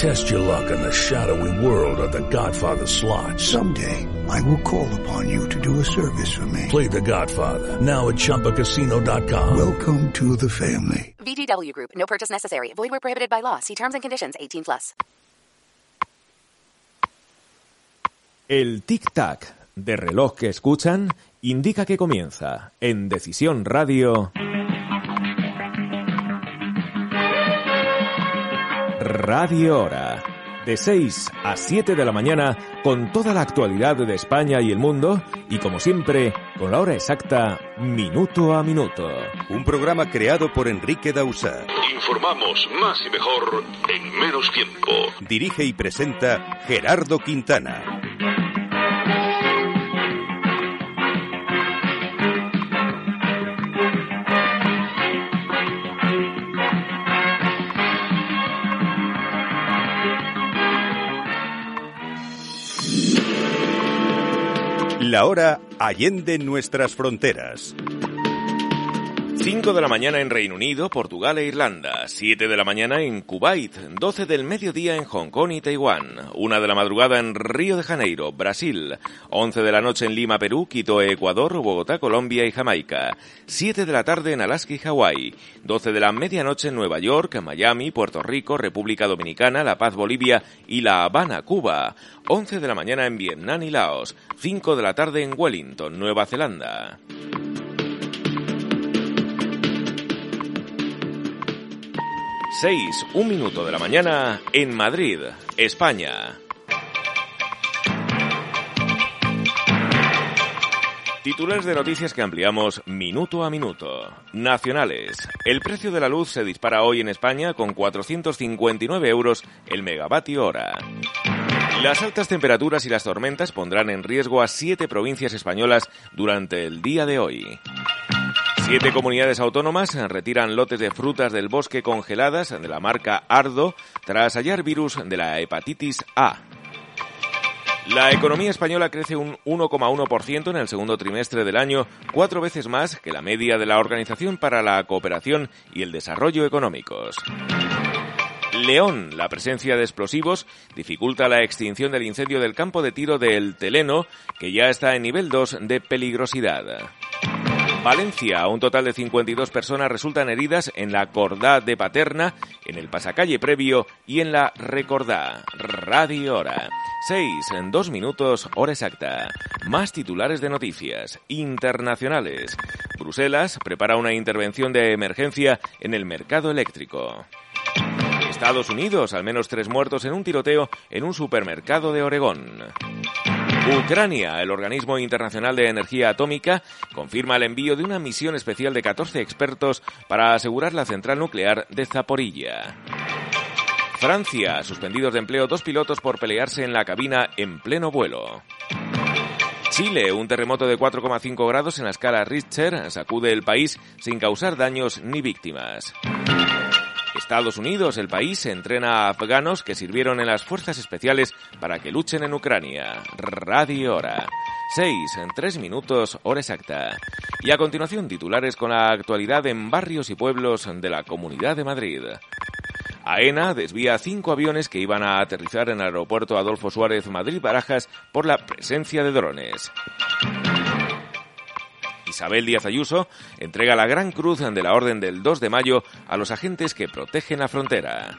Test your luck in the shadowy world of The Godfather slot. Someday, I will call upon you to do a service for me. Play The Godfather now at ChumbaCasino.com. Welcome to the family. VGW Group. No purchase necessary. Void where prohibited by law. See terms and conditions. 18 plus. El tic-tac de reloj que escuchan indica que comienza en Decisión Radio. Radio Hora. De 6 a 7 de la mañana con toda la actualidad de España y el mundo y como siempre con la hora exacta minuto a minuto. Un programa creado por Enrique Dausa. Informamos más y mejor en menos tiempo. Dirige y presenta Gerardo Quintana. La hora allende nuestras fronteras. 5 de la mañana en Reino Unido, Portugal e Irlanda, 7 de la mañana en Kuwait, 12 del mediodía en Hong Kong y Taiwán, 1 de la madrugada en Río de Janeiro, Brasil, 11 de la noche en Lima, Perú, Quito, Ecuador, Bogotá, Colombia y Jamaica, 7 de la tarde en Alaska y Hawái, 12 de la medianoche en Nueva York, Miami, Puerto Rico, República Dominicana, La Paz, Bolivia y La Habana, Cuba, 11 de la mañana en Vietnam y Laos, 5 de la tarde en Wellington, Nueva Zelanda. 6, un minuto de la mañana en Madrid, España. Titulares de noticias que ampliamos minuto a minuto. Nacionales. El precio de la luz se dispara hoy en España con 459 euros el megavatio hora. Las altas temperaturas y las tormentas pondrán en riesgo a siete provincias españolas durante el día de hoy. Siete comunidades autónomas retiran lotes de frutas del bosque congeladas de la marca Ardo tras hallar virus de la hepatitis A. La economía española crece un 1,1% en el segundo trimestre del año, cuatro veces más que la media de la Organización para la Cooperación y el Desarrollo Económicos. León, la presencia de explosivos dificulta la extinción del incendio del campo de tiro del Teleno, que ya está en nivel 2 de peligrosidad. Valencia, un total de 52 personas resultan heridas en la Cordá de Paterna, en el pasacalle previo y en la Recordá. Radio Hora. 6 en 2 minutos, hora exacta. Más titulares de noticias internacionales. Bruselas prepara una intervención de emergencia en el mercado eléctrico. Estados Unidos, al menos tres muertos en un tiroteo en un supermercado de Oregón. Ucrania, el organismo internacional de energía atómica, confirma el envío de una misión especial de 14 expertos para asegurar la central nuclear de Zaporilla. Francia, suspendidos de empleo dos pilotos por pelearse en la cabina en pleno vuelo. Chile, un terremoto de 4,5 grados en la escala Richter sacude el país sin causar daños ni víctimas. Estados Unidos, el país, entrena a afganos que sirvieron en las fuerzas especiales para que luchen en Ucrania. Radio Hora. 6 en 3 minutos, hora exacta. Y a continuación, titulares con la actualidad en barrios y pueblos de la Comunidad de Madrid. AENA desvía cinco aviones que iban a aterrizar en el aeropuerto Adolfo Suárez Madrid-Barajas por la presencia de drones. Isabel Díaz Ayuso entrega la Gran Cruz de la Orden del 2 de mayo a los agentes que protegen la frontera.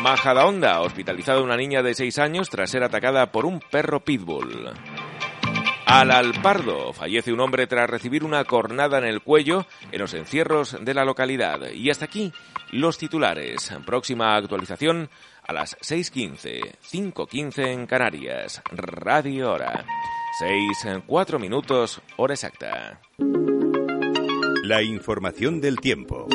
Majadahonda, hospitalizada una niña de 6 años tras ser atacada por un perro pitbull. Al Alpardo fallece un hombre tras recibir una cornada en el cuello en los encierros de la localidad. Y hasta aquí los titulares. Próxima actualización a las 6.15, 5.15 en Canarias. Radio Hora. 6, 4 minutos, hora exacta. La información del tiempo.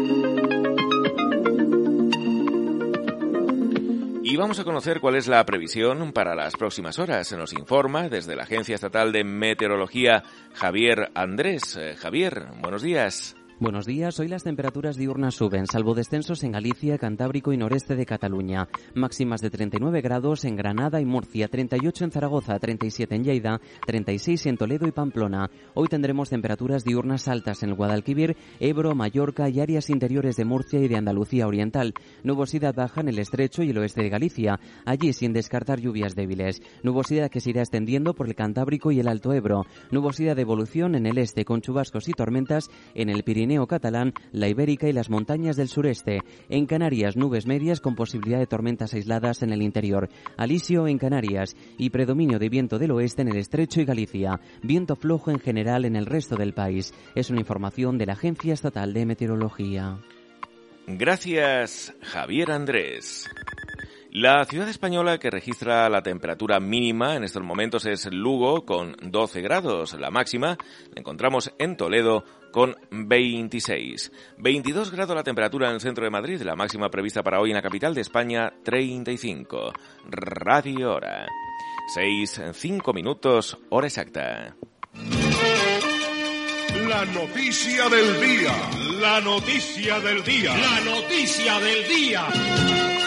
Y vamos a conocer cuál es la previsión para las próximas horas. Se nos informa desde la Agencia Estatal de Meteorología Javier Andrés. Eh, Javier, buenos días. Buenos días. Hoy las temperaturas diurnas suben, salvo descensos en Galicia, Cantábrico y noreste de Cataluña. Máximas de 39 grados en Granada y Murcia, 38 en Zaragoza, 37 en Lleida, 36 en Toledo y Pamplona. Hoy tendremos temperaturas diurnas altas en el Guadalquivir, Ebro, Mallorca y áreas interiores de Murcia y de Andalucía Oriental. Nubosidad baja en el estrecho y el oeste de Galicia, allí sin descartar lluvias débiles. Nubosidad que se irá extendiendo por el Cantábrico y el Alto Ebro. Nubosidad de evolución en el este con chubascos y tormentas en el Pirineo catalán, la Ibérica y las montañas del sureste. En Canarias, nubes medias con posibilidad de tormentas aisladas en el interior. Alisio en Canarias y predominio de viento del oeste en el estrecho y Galicia. Viento flojo en general en el resto del país. Es una información de la Agencia Estatal de Meteorología. Gracias, Javier Andrés. La ciudad española que registra la temperatura mínima en estos momentos es Lugo con 12 grados. La máxima la encontramos en Toledo con 26. 22 grados la temperatura en el centro de Madrid, la máxima prevista para hoy en la capital de España 35. Radio Hora. 6, 5 minutos, hora exacta. La noticia del día. La noticia del día. La noticia del día.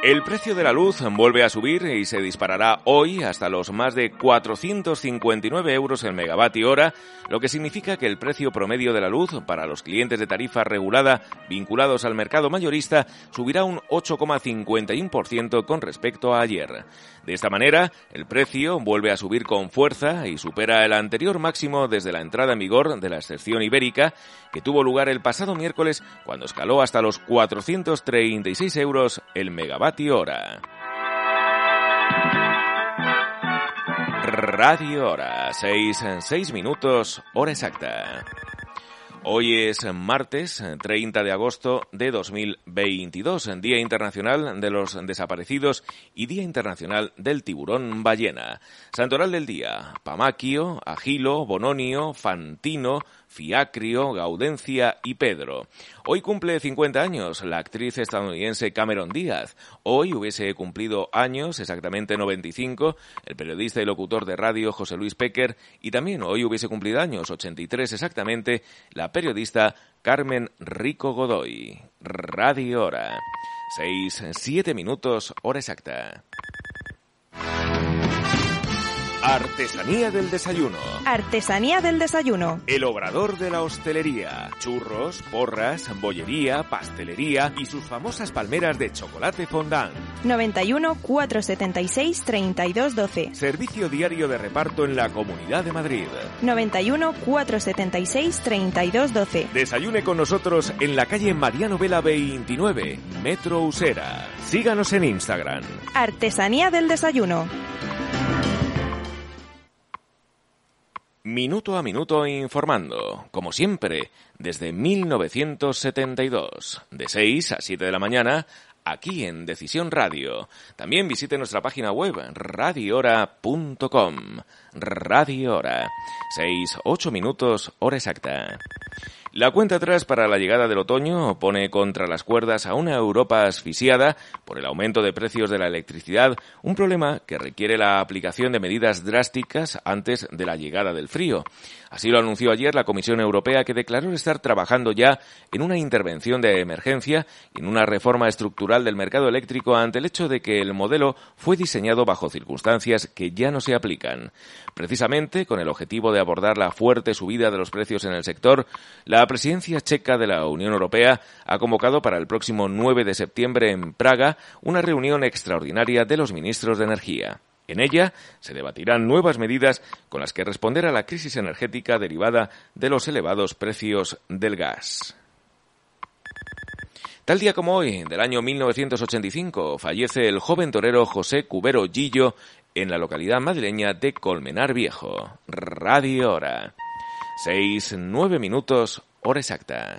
El precio de la luz vuelve a subir y se disparará hoy hasta los más de 459 euros el megavatio hora, lo que significa que el precio promedio de la luz para los clientes de tarifa regulada vinculados al mercado mayorista subirá un 8,51% con respecto a ayer. De esta manera, el precio vuelve a subir con fuerza y supera el anterior máximo desde la entrada en vigor de la excepción ibérica, que tuvo lugar el pasado miércoles cuando escaló hasta los 436 euros el megavatio hora. Radio Hora, 6 en 6 minutos, hora exacta. Hoy es martes 30 de agosto de 2022, Día Internacional de los Desaparecidos y Día Internacional del Tiburón Ballena. Santoral del Día, Pamaquio, Agilo, Bononio, Fantino, Fiacrio, Gaudencia y Pedro. Hoy cumple 50 años la actriz estadounidense Cameron Díaz. Hoy hubiese cumplido años, exactamente 95, el periodista y locutor de radio José Luis Pecker. Y también hoy hubiese cumplido años, 83 exactamente, la periodista Carmen Rico Godoy. Radio Hora. 6, 7 minutos, hora exacta. Artesanía del desayuno. Artesanía del desayuno. El obrador de la hostelería. Churros, porras, bollería, pastelería y sus famosas palmeras de chocolate fondant. 91 476 3212. Servicio diario de reparto en la Comunidad de Madrid. 91 476 3212. Desayune con nosotros en la calle Mariano Vela 29, Metro Usera. Síganos en Instagram. Artesanía del desayuno. Minuto a minuto informando, como siempre, desde 1972, de 6 a 7 de la mañana, aquí en Decisión Radio. También visite nuestra página web radiora.com. Radio Hora. 6, 8 minutos, hora exacta. La cuenta atrás para la llegada del otoño pone contra las cuerdas a una Europa asfixiada por el aumento de precios de la electricidad, un problema que requiere la aplicación de medidas drásticas antes de la llegada del frío. Así lo anunció ayer la Comisión Europea que declaró estar trabajando ya en una intervención de emergencia y en una reforma estructural del mercado eléctrico ante el hecho de que el modelo fue diseñado bajo circunstancias que ya no se aplican. Precisamente con el objetivo de abordar la fuerte subida de los precios en el sector, la presidencia checa de la Unión Europea ha convocado para el próximo 9 de septiembre en Praga una reunión extraordinaria de los ministros de Energía. En ella se debatirán nuevas medidas con las que responder a la crisis energética derivada de los elevados precios del gas. Tal día como hoy, del año 1985, fallece el joven torero José Cubero Gillo en la localidad madrileña de Colmenar Viejo. Radio Hora. Seis, nueve minutos, hora exacta.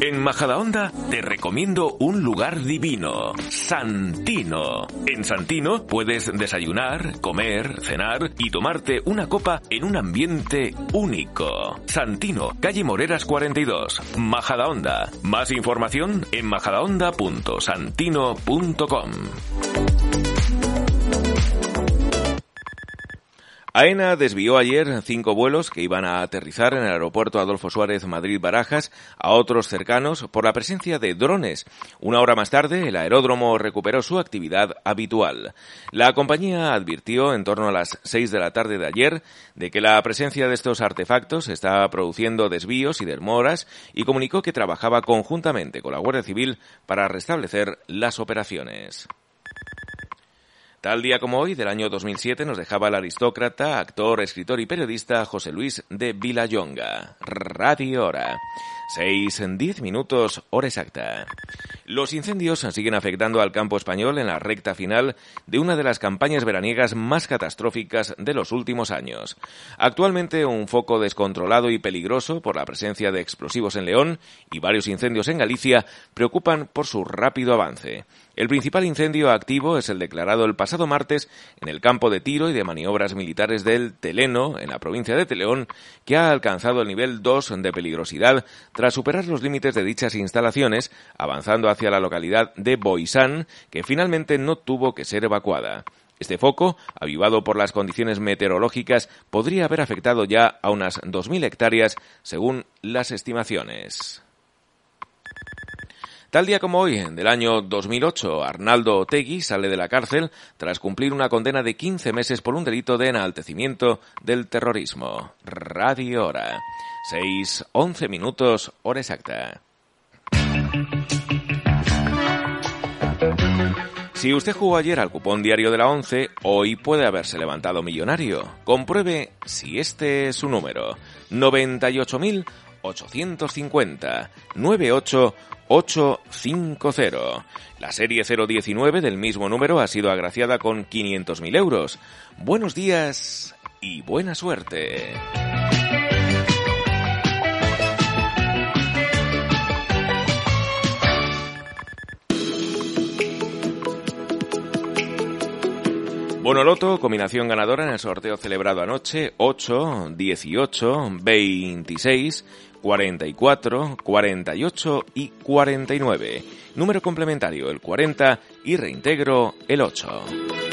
En Majadahonda te recomiendo un lugar divino, Santino. En Santino puedes desayunar, comer, cenar y tomarte una copa en un ambiente único. Santino, calle Moreras 42, Majadahonda. Más información en majadahonda.santino.com. AENA desvió ayer cinco vuelos que iban a aterrizar en el aeropuerto Adolfo Suárez Madrid-Barajas a otros cercanos por la presencia de drones. Una hora más tarde, el aeródromo recuperó su actividad habitual. La compañía advirtió en torno a las seis de la tarde de ayer de que la presencia de estos artefactos estaba produciendo desvíos y demoras y comunicó que trabajaba conjuntamente con la Guardia Civil para restablecer las operaciones. Tal día como hoy, del año 2007, nos dejaba el aristócrata, actor, escritor y periodista José Luis de Villayonga. Radio Hora. Seis en diez minutos, hora exacta. Los incendios siguen afectando al campo español en la recta final de una de las campañas veraniegas más catastróficas de los últimos años. Actualmente un foco descontrolado y peligroso por la presencia de explosivos en León y varios incendios en Galicia preocupan por su rápido avance. El principal incendio activo es el declarado el pasado martes en el campo de tiro y de maniobras militares del Teleno, en la provincia de Teleón, que ha alcanzado el nivel 2 de peligrosidad tras superar los límites de dichas instalaciones, avanzando hacia la localidad de Boisán, que finalmente no tuvo que ser evacuada. Este foco, avivado por las condiciones meteorológicas, podría haber afectado ya a unas 2.000 hectáreas, según las estimaciones. Tal día como hoy, del año 2008, Arnaldo Otegui sale de la cárcel tras cumplir una condena de 15 meses por un delito de enaltecimiento del terrorismo. Radio Hora. 6, 11 minutos, hora exacta. Si usted jugó ayer al cupón diario de la 11, hoy puede haberse levantado millonario. Compruebe si este es su número. 98.850 98 850. La serie 019 del mismo número ha sido agraciada con 500.000 euros. Buenos días y buena suerte. Bonoloto, combinación ganadora en el sorteo celebrado anoche, 8, 18, 26, 44, 48 y 49. Número complementario el 40 y reintegro el 8.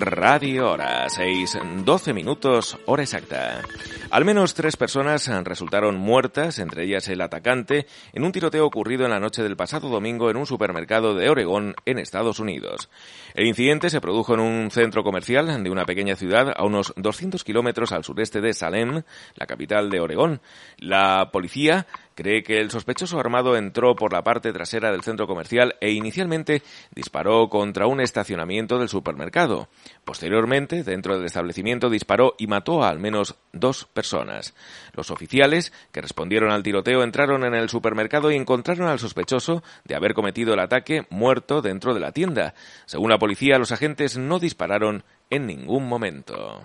Radio Hora, 6, 12 minutos, hora exacta. Al menos tres personas resultaron muertas, entre ellas el atacante, en un tiroteo ocurrido en la noche del pasado domingo en un supermercado de Oregón, en Estados Unidos. El incidente se produjo en un centro comercial de una pequeña ciudad a unos 200 kilómetros al sureste de Salem, la capital de Oregón. La policía cree que el sospechoso armado entró por la parte trasera del centro comercial e inicialmente disparó contra un estacionamiento del supermercado. Posteriormente, dentro del establecimiento disparó y mató a al menos dos personas. Los oficiales que respondieron al tiroteo entraron en el supermercado y encontraron al sospechoso de haber cometido el ataque muerto dentro de la tienda. Según la policía, los agentes no dispararon en ningún momento.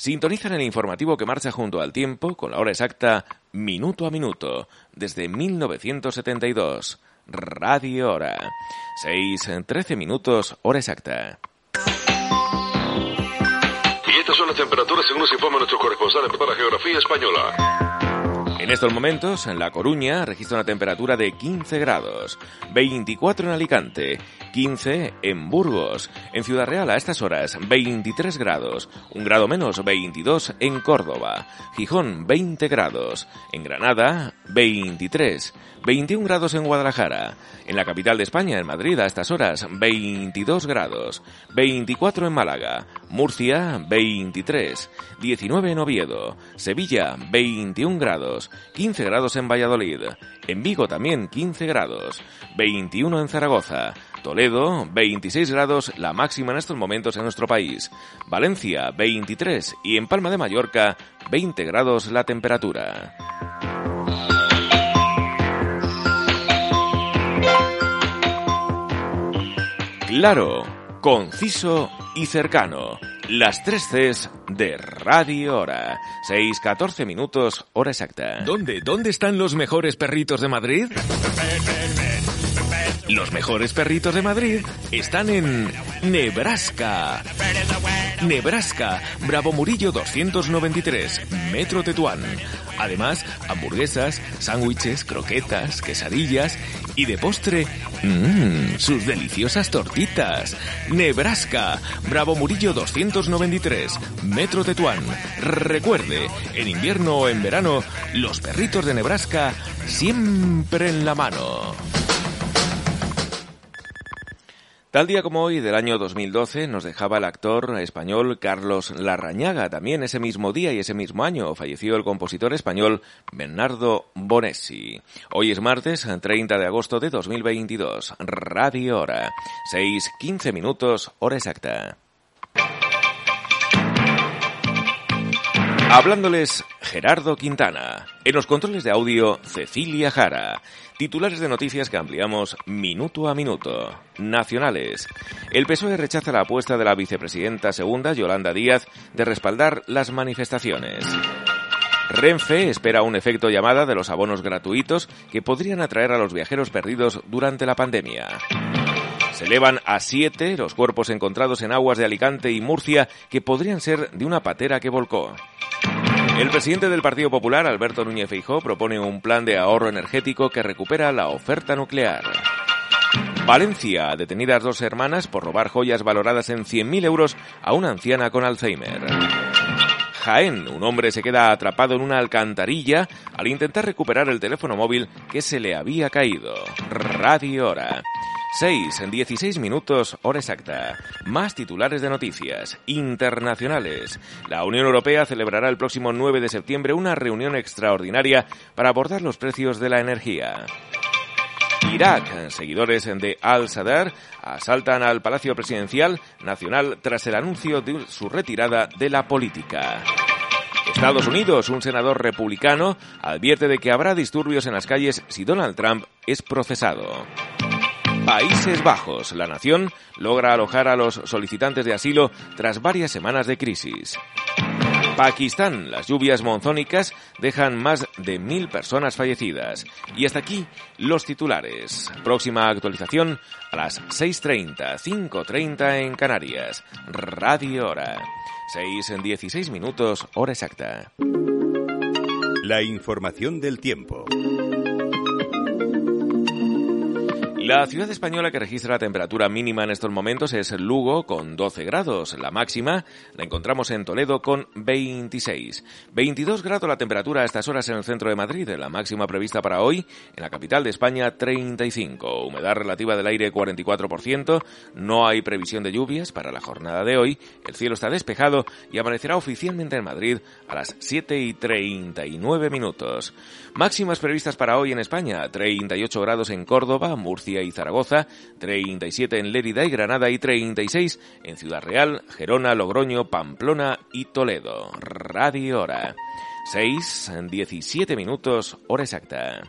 Sintonizan el informativo que marcha junto al tiempo con la hora exacta minuto a minuto desde 1972. Radio Hora. 6 en 13 minutos, hora exacta. Y estas son las temperaturas según nos informa nuestro corresponsal para la geografía española. En estos momentos, en La Coruña registra una temperatura de 15 grados, 24 en Alicante, 15 en Burgos. En Ciudad Real a estas horas 23 grados, un grado menos 22 en Córdoba. Gijón 20 grados. En Granada 23. 21 grados en Guadalajara. En la capital de España, en Madrid, a estas horas, 22 grados. 24 en Málaga. Murcia, 23. 19 en Oviedo. Sevilla, 21 grados. 15 grados en Valladolid. En Vigo también 15 grados. 21 en Zaragoza. Toledo, 26 grados, la máxima en estos momentos en nuestro país. Valencia, 23. Y en Palma de Mallorca, 20 grados la temperatura. Claro, conciso y cercano. Las tres Cs de Radio Hora. 6-14 minutos, hora exacta. ¿Dónde? ¿Dónde están los mejores perritos de Madrid? Los mejores perritos de Madrid están en Nebraska. Nebraska, Bravo Murillo 293, Metro Tetuán. Además, hamburguesas, sándwiches, croquetas, quesadillas y de postre, mmm, sus deliciosas tortitas. Nebraska, Bravo Murillo 293, Metro Tetuán. Recuerde, en invierno o en verano, los perritos de Nebraska siempre en la mano. Tal día como hoy del año 2012 nos dejaba el actor español Carlos Larrañaga. También ese mismo día y ese mismo año falleció el compositor español Bernardo Bonesi. Hoy es martes 30 de agosto de 2022. Radio Hora. 6.15 minutos, hora exacta. Hablándoles Gerardo Quintana. En los controles de audio, Cecilia Jara. Titulares de noticias que ampliamos minuto a minuto. Nacionales. El PSOE rechaza la apuesta de la vicepresidenta segunda, Yolanda Díaz, de respaldar las manifestaciones. Renfe espera un efecto llamada de los abonos gratuitos que podrían atraer a los viajeros perdidos durante la pandemia. Se elevan a siete los cuerpos encontrados en aguas de Alicante y Murcia que podrían ser de una patera que volcó. El presidente del Partido Popular, Alberto Núñez Feijó, propone un plan de ahorro energético que recupera la oferta nuclear. Valencia, detenidas dos hermanas por robar joyas valoradas en 100.000 euros a una anciana con Alzheimer. Jaén, un hombre se queda atrapado en una alcantarilla al intentar recuperar el teléfono móvil que se le había caído. Radio Hora. 6 en 16 minutos, hora exacta. Más titulares de noticias internacionales. La Unión Europea celebrará el próximo 9 de septiembre una reunión extraordinaria para abordar los precios de la energía. Irak, seguidores de al-Sadr, asaltan al Palacio Presidencial Nacional tras el anuncio de su retirada de la política. Estados Unidos, un senador republicano, advierte de que habrá disturbios en las calles si Donald Trump es procesado. Países Bajos. La nación logra alojar a los solicitantes de asilo tras varias semanas de crisis. Pakistán. Las lluvias monzónicas dejan más de mil personas fallecidas. Y hasta aquí los titulares. Próxima actualización a las 6.30, 5.30 en Canarias. Radio Hora. 6 en 16 minutos, hora exacta. La información del tiempo. La ciudad española que registra la temperatura mínima en estos momentos es Lugo con 12 grados. La máxima la encontramos en Toledo con 26. 22 grados la temperatura a estas horas en el centro de Madrid. La máxima prevista para hoy en la capital de España 35. Humedad relativa del aire 44%. No hay previsión de lluvias para la jornada de hoy. El cielo está despejado y amanecerá oficialmente en Madrid a las 7 y 39 minutos. Máximas previstas para hoy en España 38 grados en Córdoba, Murcia y Zaragoza, 37 en Lérida y Granada y 36 en Ciudad Real, Gerona, Logroño, Pamplona y Toledo. Radio Hora. 6, 17 minutos, hora exacta.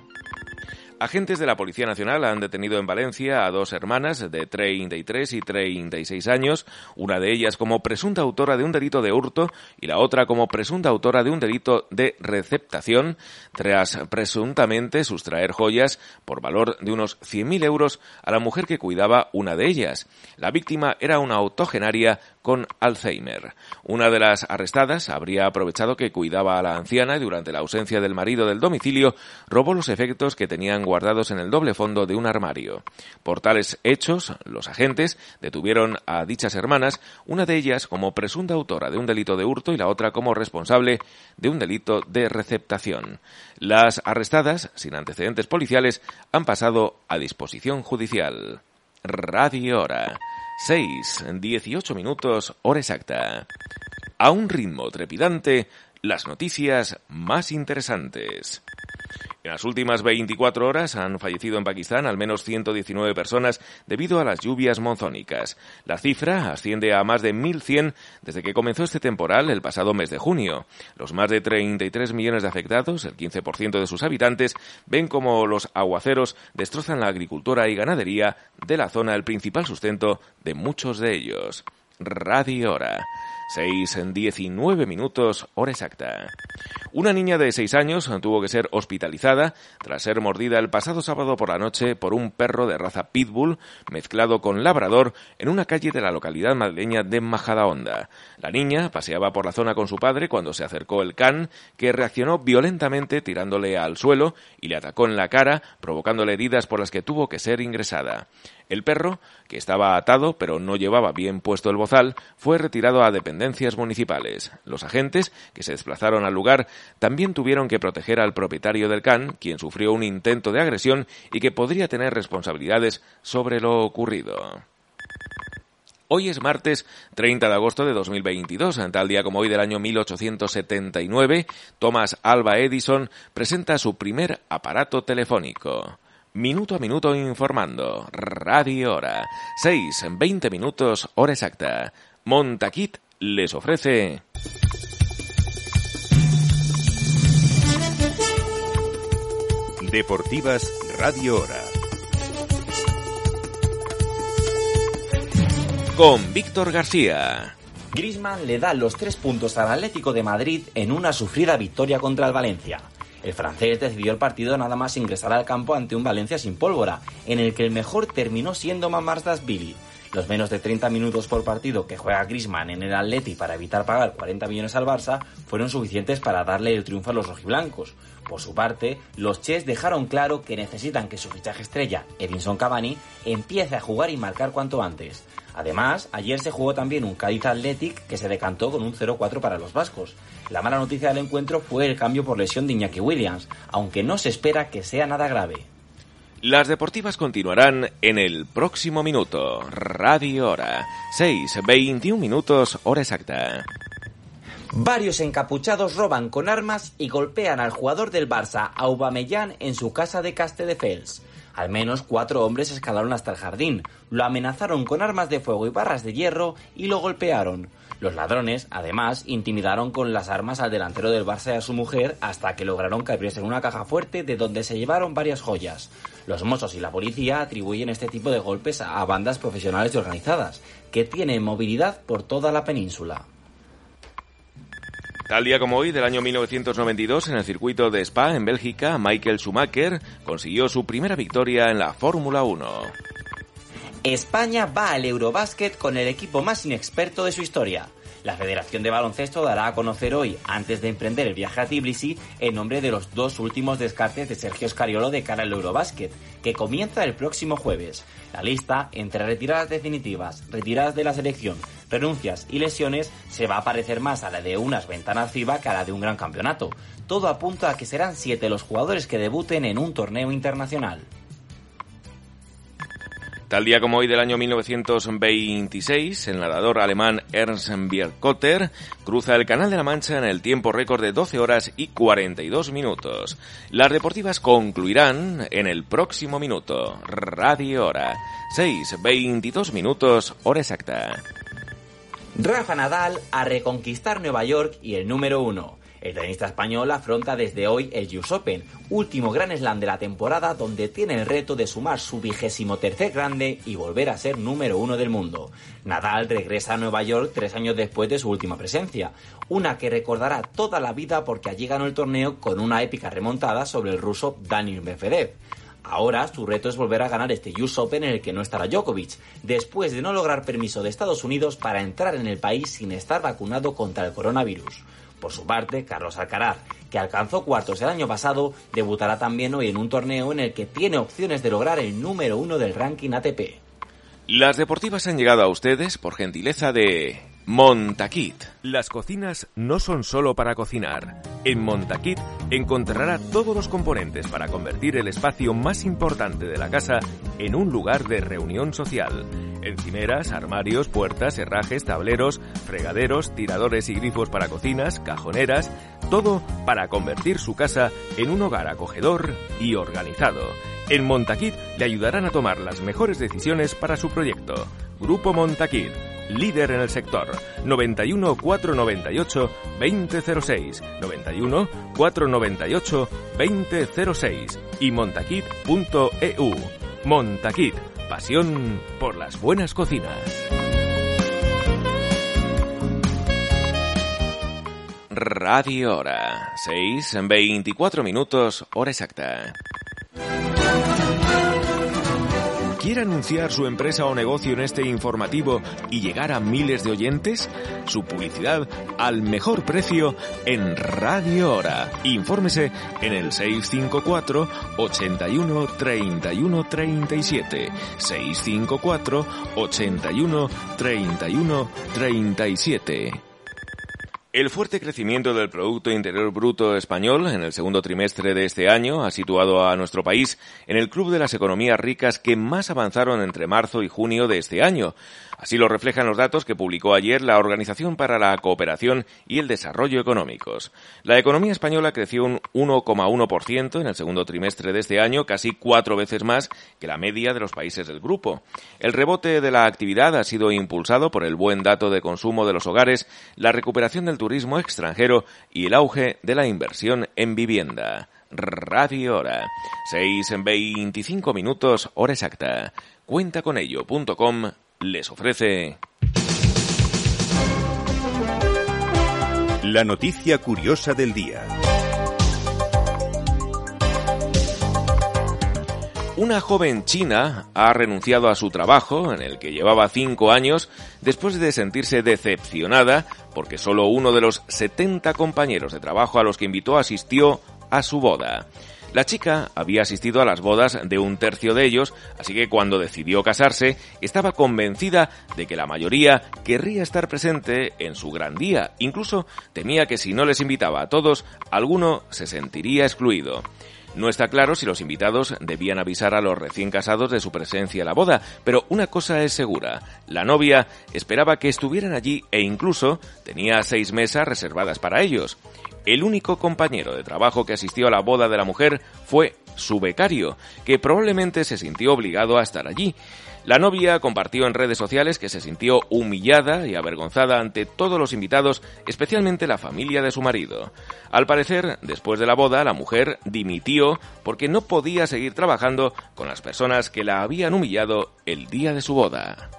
Agentes de la Policía Nacional han detenido en Valencia a dos hermanas de 33 y 36 años, una de ellas como presunta autora de un delito de hurto y la otra como presunta autora de un delito de receptación, tras presuntamente sustraer joyas por valor de unos 100.000 euros a la mujer que cuidaba una de ellas. La víctima era una autogenaria con Alzheimer. Una de las arrestadas habría aprovechado que cuidaba a la anciana y durante la ausencia del marido del domicilio robó los efectos que tenían guardados en el doble fondo de un armario. Por tales hechos, los agentes detuvieron a dichas hermanas, una de ellas como presunta autora de un delito de hurto y la otra como responsable de un delito de receptación. Las arrestadas, sin antecedentes policiales, han pasado a disposición judicial. Radio Hora. 6, 18 minutos, hora exacta. A un ritmo trepidante, las noticias más interesantes. En las últimas 24 horas han fallecido en Pakistán al menos 119 personas debido a las lluvias monzónicas. La cifra asciende a más de 1.100 desde que comenzó este temporal el pasado mes de junio. Los más de 33 millones de afectados, el 15% de sus habitantes, ven como los aguaceros destrozan la agricultura y ganadería de la zona, el principal sustento de muchos de ellos. Radio Hora. 6 en 19 minutos, hora exacta. Una niña de 6 años tuvo que ser hospitalizada tras ser mordida el pasado sábado por la noche por un perro de raza pitbull mezclado con labrador en una calle de la localidad madrileña de Majadahonda. La niña paseaba por la zona con su padre cuando se acercó el can, que reaccionó violentamente tirándole al suelo y le atacó en la cara, provocándole heridas por las que tuvo que ser ingresada. El perro, que estaba atado pero no llevaba bien puesto el bozal, fue retirado a dependencias municipales. Los agentes, que se desplazaron al lugar, también tuvieron que proteger al propietario del can, quien sufrió un intento de agresión y que podría tener responsabilidades sobre lo ocurrido. Hoy es martes 30 de agosto de 2022. En tal día como hoy del año 1879, Thomas Alva Edison presenta su primer aparato telefónico. Minuto a minuto informando. Radio Hora. 6 en 20 minutos, hora exacta. Montaquit les ofrece. Deportivas Radio Hora. Con Víctor García. Grisman le da los tres puntos al Atlético de Madrid en una sufrida victoria contra el Valencia. El francés decidió el partido nada más ingresar al campo ante un Valencia sin pólvora, en el que el mejor terminó siendo Billy. Los menos de 30 minutos por partido que juega Griezmann en el Atleti para evitar pagar 40 millones al Barça fueron suficientes para darle el triunfo a los rojiblancos. Por su parte, los Ches dejaron claro que necesitan que su fichaje estrella, Edinson Cavani, empiece a jugar y marcar cuanto antes. Además, ayer se jugó también un Cádiz Athletic que se decantó con un 0-4 para los vascos. La mala noticia del encuentro fue el cambio por lesión de Iñaki Williams, aunque no se espera que sea nada grave. Las deportivas continuarán en el próximo minuto. Radio Hora. 6, 21 minutos, hora exacta. Varios encapuchados roban con armas y golpean al jugador del Barça, Aubameyang, en su casa de Castelldefels. Al menos cuatro hombres escalaron hasta el jardín, lo amenazaron con armas de fuego y barras de hierro y lo golpearon. Los ladrones, además, intimidaron con las armas al delantero del Barça y a su mujer hasta que lograron que abriesen una caja fuerte de donde se llevaron varias joyas. Los mozos y la policía atribuyen este tipo de golpes a bandas profesionales y organizadas, que tienen movilidad por toda la península. Tal día como hoy, del año 1992, en el circuito de Spa, en Bélgica, Michael Schumacher consiguió su primera victoria en la Fórmula 1. España va al Eurobásquet con el equipo más inexperto de su historia. La Federación de Baloncesto dará a conocer hoy, antes de emprender el viaje a Tbilisi, el nombre de los dos últimos descartes de Sergio Scariolo de cara al Eurobásquet, que comienza el próximo jueves. La lista, entre retiradas definitivas, retiradas de la selección, renuncias y lesiones, se va a parecer más a la de unas ventanas FIBA que a la de un gran campeonato. Todo apunta a que serán siete los jugadores que debuten en un torneo internacional. Tal día como hoy del año 1926, el nadador alemán Ernst Bierkotter cruza el Canal de la Mancha en el tiempo récord de 12 horas y 42 minutos. Las deportivas concluirán en el próximo minuto. Radio Hora. 6, 22 minutos, hora exacta. Rafa Nadal a reconquistar Nueva York y el número uno. El tenista español afronta desde hoy el US Open, último gran slam de la temporada donde tiene el reto de sumar su vigésimo tercer grande y volver a ser número uno del mundo. Nadal regresa a Nueva York tres años después de su última presencia, una que recordará toda la vida porque allí ganó el torneo con una épica remontada sobre el ruso Daniel Medvedev. Ahora su reto es volver a ganar este US Open en el que no estará Djokovic, después de no lograr permiso de Estados Unidos para entrar en el país sin estar vacunado contra el coronavirus. Por su parte, Carlos Alcaraz, que alcanzó cuartos el año pasado, debutará también hoy en un torneo en el que tiene opciones de lograr el número uno del ranking ATP. Las deportivas han llegado a ustedes por gentileza de Montaquit. Las cocinas no son solo para cocinar. En Montaquit encontrará todos los componentes para convertir el espacio más importante de la casa en un lugar de reunión social. Encimeras, armarios, puertas, herrajes, tableros, fregaderos, tiradores y grifos para cocinas, cajoneras, todo para convertir su casa en un hogar acogedor y organizado. En Montaquit le ayudarán a tomar las mejores decisiones para su proyecto. Grupo Montaquit líder en el sector. 91 498 2006, 91 498 2006 y montaquit.eu. Montaquit, pasión por las buenas cocinas. Radio Hora, 6 en 24 minutos, hora exacta. ¿Quiere anunciar su empresa o negocio en este informativo y llegar a miles de oyentes? Su publicidad al mejor precio en Radio Hora. Infórmese en el 654 81 31 37. 654 81 31 37. El fuerte crecimiento del Producto Interior Bruto español en el segundo trimestre de este año ha situado a nuestro país en el club de las economías ricas que más avanzaron entre marzo y junio de este año. Así lo reflejan los datos que publicó ayer la Organización para la Cooperación y el Desarrollo Económicos. La economía española creció un 1,1% en el segundo trimestre de este año, casi cuatro veces más que la media de los países del grupo. El rebote de la actividad ha sido impulsado por el buen dato de consumo de los hogares, la recuperación del turismo extranjero y el auge de la inversión en vivienda. Radio Hora. 6 en 25 minutos, hora exacta. Cuentaconello.com les ofrece... La noticia curiosa del día. Una joven china ha renunciado a su trabajo, en el que llevaba cinco años, después de sentirse decepcionada porque solo uno de los 70 compañeros de trabajo a los que invitó asistió a su boda. La chica había asistido a las bodas de un tercio de ellos, así que cuando decidió casarse estaba convencida de que la mayoría querría estar presente en su gran día. Incluso temía que si no les invitaba a todos, alguno se sentiría excluido. No está claro si los invitados debían avisar a los recién casados de su presencia en la boda, pero una cosa es segura, la novia esperaba que estuvieran allí e incluso tenía seis mesas reservadas para ellos. El único compañero de trabajo que asistió a la boda de la mujer fue su becario, que probablemente se sintió obligado a estar allí. La novia compartió en redes sociales que se sintió humillada y avergonzada ante todos los invitados, especialmente la familia de su marido. Al parecer, después de la boda, la mujer dimitió porque no podía seguir trabajando con las personas que la habían humillado el día de su boda.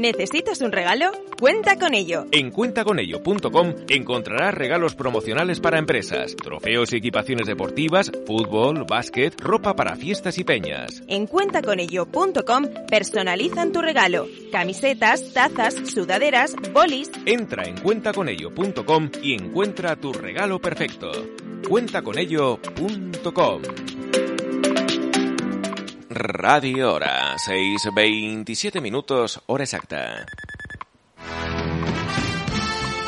¿Necesitas un regalo? Cuenta con ello. En cuentaconello.com encontrarás regalos promocionales para empresas, trofeos y equipaciones deportivas, fútbol, básquet, ropa para fiestas y peñas. En cuentaconello.com personalizan tu regalo. Camisetas, tazas, sudaderas, bolis. Entra en cuentaconello.com y encuentra tu regalo perfecto. Cuentaconello.com Radio Hora, 6.27 minutos, hora exacta.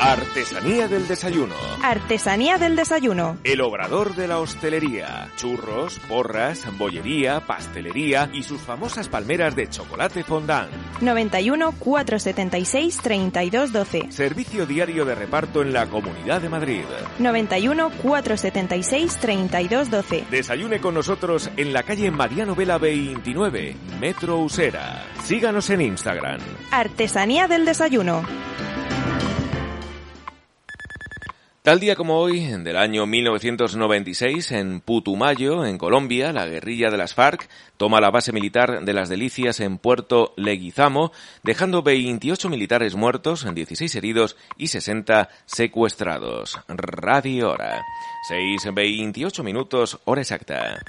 Artesanía del desayuno. Artesanía del desayuno. El obrador de la hostelería. Churros, porras, bollería, pastelería y sus famosas palmeras de chocolate fondant. 91 476 3212. Servicio diario de reparto en la Comunidad de Madrid. 91 476 3212. Desayune con nosotros en la calle Mariano Vela 29, Metro Usera. Síganos en Instagram. Artesanía del desayuno. Tal día como hoy, del año 1996, en Putumayo, en Colombia, la guerrilla de las FARC toma la base militar de las Delicias en Puerto Leguizamo, dejando 28 militares muertos, 16 heridos y 60 secuestrados. Radio Hora. 6.28 minutos, hora exacta.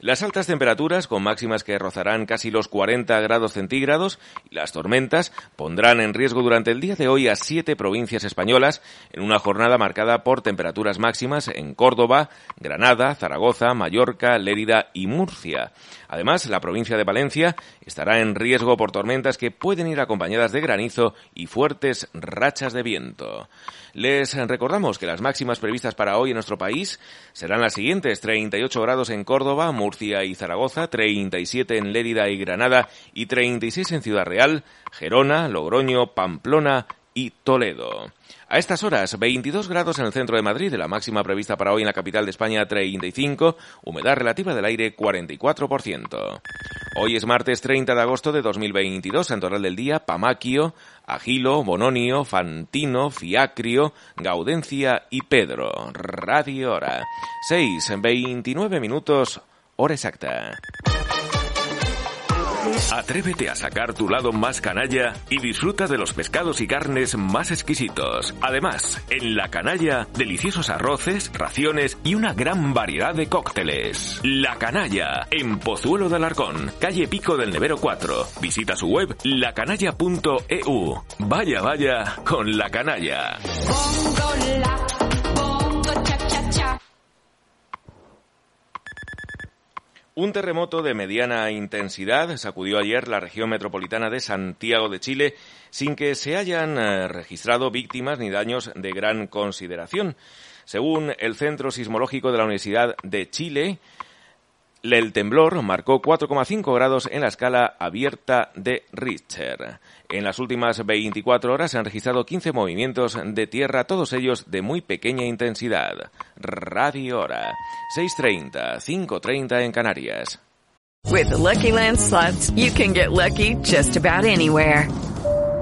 Las altas temperaturas, con máximas que rozarán casi los 40 grados centígrados, y las tormentas pondrán en riesgo durante el día de hoy a siete provincias españolas en una jornada marcada por temperaturas máximas en Córdoba, Granada, Zaragoza, Mallorca, Lérida y Murcia. Además, la provincia de Valencia estará en riesgo por tormentas que pueden ir acompañadas de granizo y fuertes rachas de viento. Les recordamos que las máximas previstas para hoy en nuestro país serán las siguientes. 38 grados en Córdoba, Murcia y Zaragoza, 37 en Lérida y Granada y 36 en Ciudad Real, Gerona, Logroño, Pamplona y Toledo. A estas horas, 22 grados en el centro de Madrid, la máxima prevista para hoy en la capital de España 35, humedad relativa del aire 44%. Hoy es martes 30 de agosto de 2022, santoral del día, Pamaquio, Agilo, Bononio, Fantino, Fiacrio, Gaudencia y Pedro. Radio Hora. 6, 29 minutos, hora exacta. Atrévete a sacar tu lado más canalla y disfruta de los pescados y carnes más exquisitos. Además, en La Canalla, deliciosos arroces, raciones y una gran variedad de cócteles. La Canalla, en Pozuelo de Alarcón, calle Pico del Nevero 4. Visita su web lacanalla.eu. Vaya, vaya, con La Canalla. Un terremoto de mediana intensidad sacudió ayer la región metropolitana de Santiago de Chile sin que se hayan eh, registrado víctimas ni daños de gran consideración. Según el Centro Sismológico de la Universidad de Chile, el temblor marcó 4,5 grados en la escala abierta de Richter. En las últimas 24 horas se han registrado 15 movimientos de tierra, todos ellos de muy pequeña intensidad. Radio Hora, 6.30, 5.30 en Canarias. With Lucky Land slots, you can get lucky just about anywhere.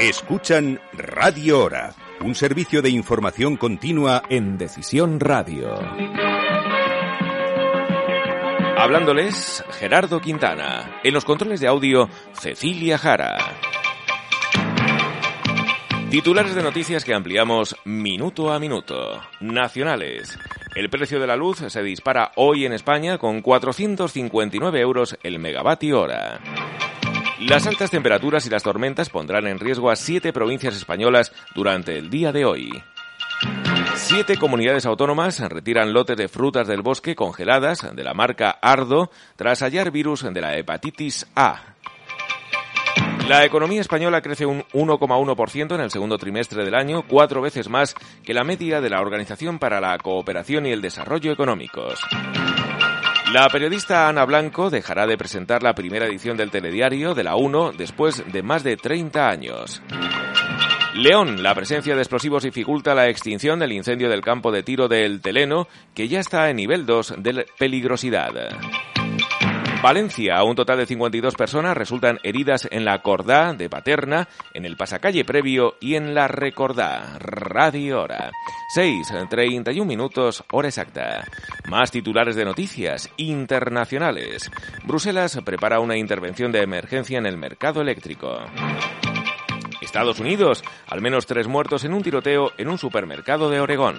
Escuchan Radio Hora, un servicio de información continua en Decisión Radio. Hablándoles, Gerardo Quintana. En los controles de audio, Cecilia Jara. Titulares de noticias que ampliamos minuto a minuto. Nacionales. El precio de la luz se dispara hoy en España con 459 euros el megavatio hora. Las altas temperaturas y las tormentas pondrán en riesgo a siete provincias españolas durante el día de hoy. Siete comunidades autónomas retiran lotes de frutas del bosque congeladas de la marca Ardo tras hallar virus de la hepatitis A. La economía española crece un 1,1% en el segundo trimestre del año, cuatro veces más que la media de la Organización para la Cooperación y el Desarrollo Económicos. La periodista Ana Blanco dejará de presentar la primera edición del telediario de la 1 después de más de 30 años. León, la presencia de explosivos dificulta la extinción del incendio del campo de tiro del Teleno, que ya está en nivel 2 de peligrosidad. Valencia, un total de 52 personas resultan heridas en la Cordá de Paterna, en el pasacalle previo y en la Recordá. Radio Hora. 6, 31 minutos, hora exacta. Más titulares de noticias internacionales. Bruselas prepara una intervención de emergencia en el mercado eléctrico. Estados Unidos, al menos tres muertos en un tiroteo en un supermercado de Oregón.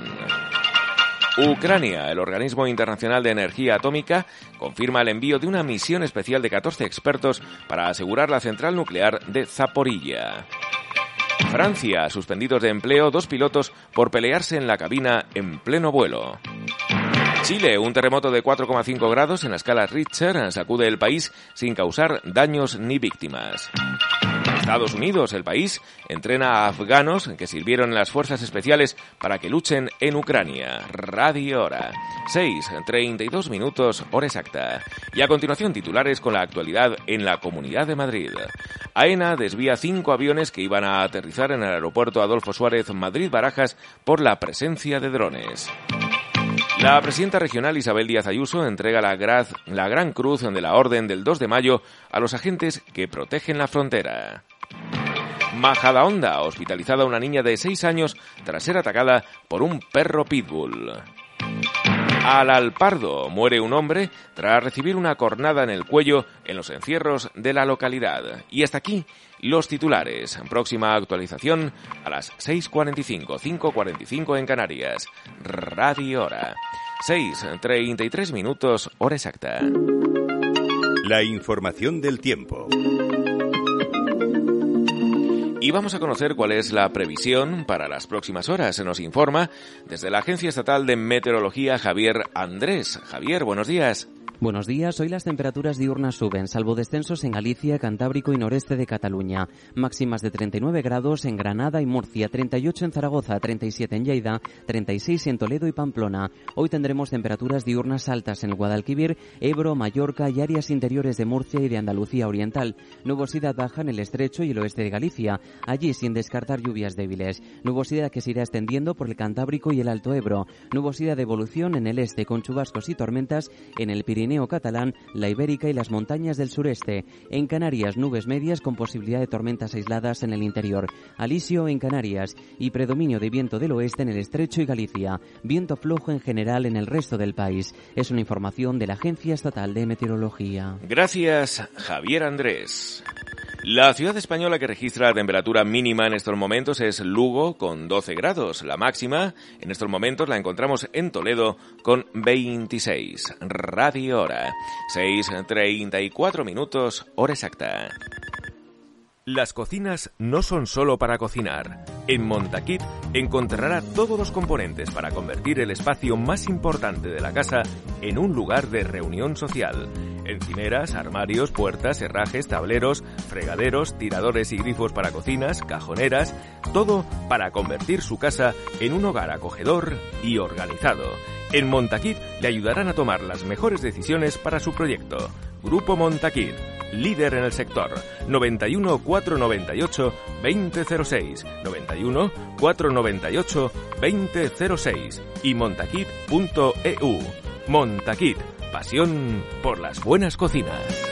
Ucrania, el organismo internacional de energía atómica, confirma el envío de una misión especial de 14 expertos para asegurar la central nuclear de Zaporilla. Francia, suspendidos de empleo dos pilotos por pelearse en la cabina en pleno vuelo. Chile, un terremoto de 4,5 grados en la escala Richter sacude el país sin causar daños ni víctimas. Estados Unidos, el país, entrena a afganos que sirvieron en las fuerzas especiales para que luchen en Ucrania. Radio Hora. 6, 32 minutos, hora exacta. Y a continuación titulares con la actualidad en la Comunidad de Madrid. AENA desvía cinco aviones que iban a aterrizar en el aeropuerto Adolfo Suárez Madrid-Barajas por la presencia de drones. La presidenta regional Isabel Díaz Ayuso entrega la, la, Gran Cruz de la Orden del 2 de mayo a los agentes que protegen la frontera. Majadahonda, hospitalizada una niña de 6 años tras ser atacada por un perro pitbull. Al Alpardo muere un hombre tras recibir una cornada en el cuello en los encierros de la localidad. Y hasta aquí los titulares. Próxima actualización a las 6.45, 5.45 en Canarias. Radio Hora. 6.33 minutos, hora exacta. La información del tiempo. Y vamos a conocer cuál es la previsión para las próximas horas. Se nos informa desde la Agencia Estatal de Meteorología Javier Andrés. Javier, buenos días. Buenos días. Hoy las temperaturas diurnas suben, salvo descensos en Galicia, Cantábrico y noreste de Cataluña. Máximas de 39 grados en Granada y Murcia, 38 en Zaragoza, 37 en Lleida, 36 en Toledo y Pamplona. Hoy tendremos temperaturas diurnas altas en Guadalquivir, Ebro, Mallorca y áreas interiores de Murcia y de Andalucía Oriental. Nubosidad baja en el estrecho y el oeste de Galicia, allí sin descartar lluvias débiles. Nubosidad que se irá extendiendo por el Cantábrico y el Alto Ebro. Nubosidad de evolución en el este con chubascos y tormentas en el Pirineo catalán, la Ibérica y las montañas del sureste. En Canarias, nubes medias con posibilidad de tormentas aisladas en el interior. Alisio en Canarias y predominio de viento del oeste en el estrecho y Galicia. Viento flojo en general en el resto del país. Es una información de la Agencia Estatal de Meteorología. Gracias, Javier Andrés. La ciudad española que registra la temperatura mínima en estos momentos es Lugo con 12 grados. La máxima en estos momentos la encontramos en Toledo con 26. Radio Hora. 6.34 minutos, hora exacta. Las cocinas no son solo para cocinar. En Montaquit encontrará todos los componentes para convertir el espacio más importante de la casa en un lugar de reunión social. Encimeras, armarios, puertas, herrajes, tableros, fregaderos, tiradores y grifos para cocinas, cajoneras, todo para convertir su casa en un hogar acogedor y organizado. En Montaquit le ayudarán a tomar las mejores decisiones para su proyecto. Grupo Montaquit, líder en el sector. 91 498 2006, 91 498 2006 y montaquit.eu. Montaquit, pasión por las buenas cocinas.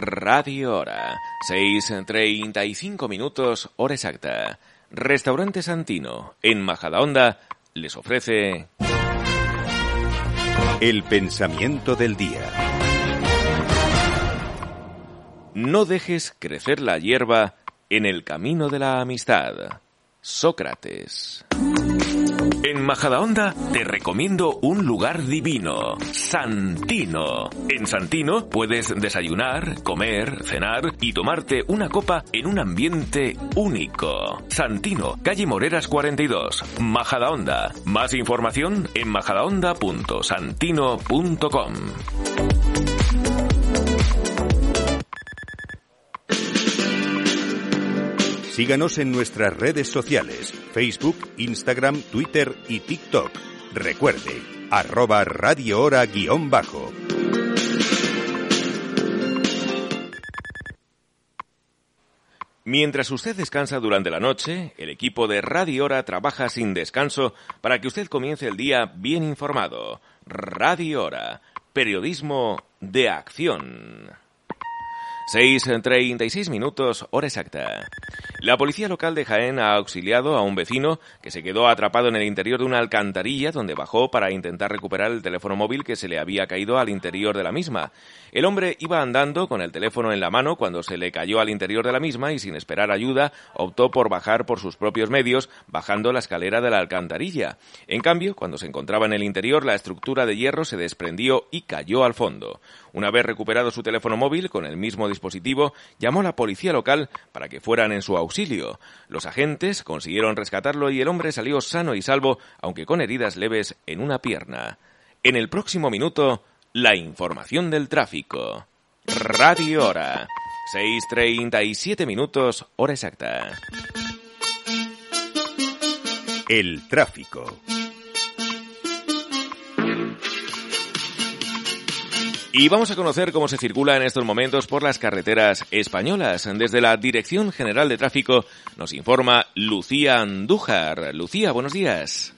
Radio Hora, 6.35 minutos, hora exacta. Restaurante Santino, en Majadahonda, les ofrece... El pensamiento del día. No dejes crecer la hierba en el camino de la amistad. Sócrates. En Majadahonda te recomiendo un lugar divino, Santino. En Santino puedes desayunar, comer, cenar y tomarte una copa en un ambiente único. Santino, calle Moreras 42, Majadahonda. Más información en majadahonda.santino.com. Síganos en nuestras redes sociales, Facebook, Instagram, Twitter y TikTok. Recuerde, arroba Radio Hora guion bajo. Mientras usted descansa durante la noche, el equipo de Radio Hora trabaja sin descanso para que usted comience el día bien informado. Radio Hora, periodismo de acción. 6.36 minutos, hora exacta. La policía local de Jaén ha auxiliado a un vecino que se quedó atrapado en el interior de una alcantarilla donde bajó para intentar recuperar el teléfono móvil que se le había caído al interior de la misma. El hombre iba andando con el teléfono en la mano cuando se le cayó al interior de la misma y sin esperar ayuda optó por bajar por sus propios medios bajando la escalera de la alcantarilla. En cambio, cuando se encontraba en el interior la estructura de hierro se desprendió y cayó al fondo. Una vez recuperado su teléfono móvil con el mismo dispositivo, llamó a la policía local para que fueran en su auxilio. Los agentes consiguieron rescatarlo y el hombre salió sano y salvo, aunque con heridas leves en una pierna. En el próximo minuto, la información del tráfico. Radio Hora. 6.37 minutos, hora exacta. El tráfico. Y vamos a conocer cómo se circula en estos momentos por las carreteras españolas. Desde la Dirección General de Tráfico nos informa Lucía Andújar. Lucía, buenos días.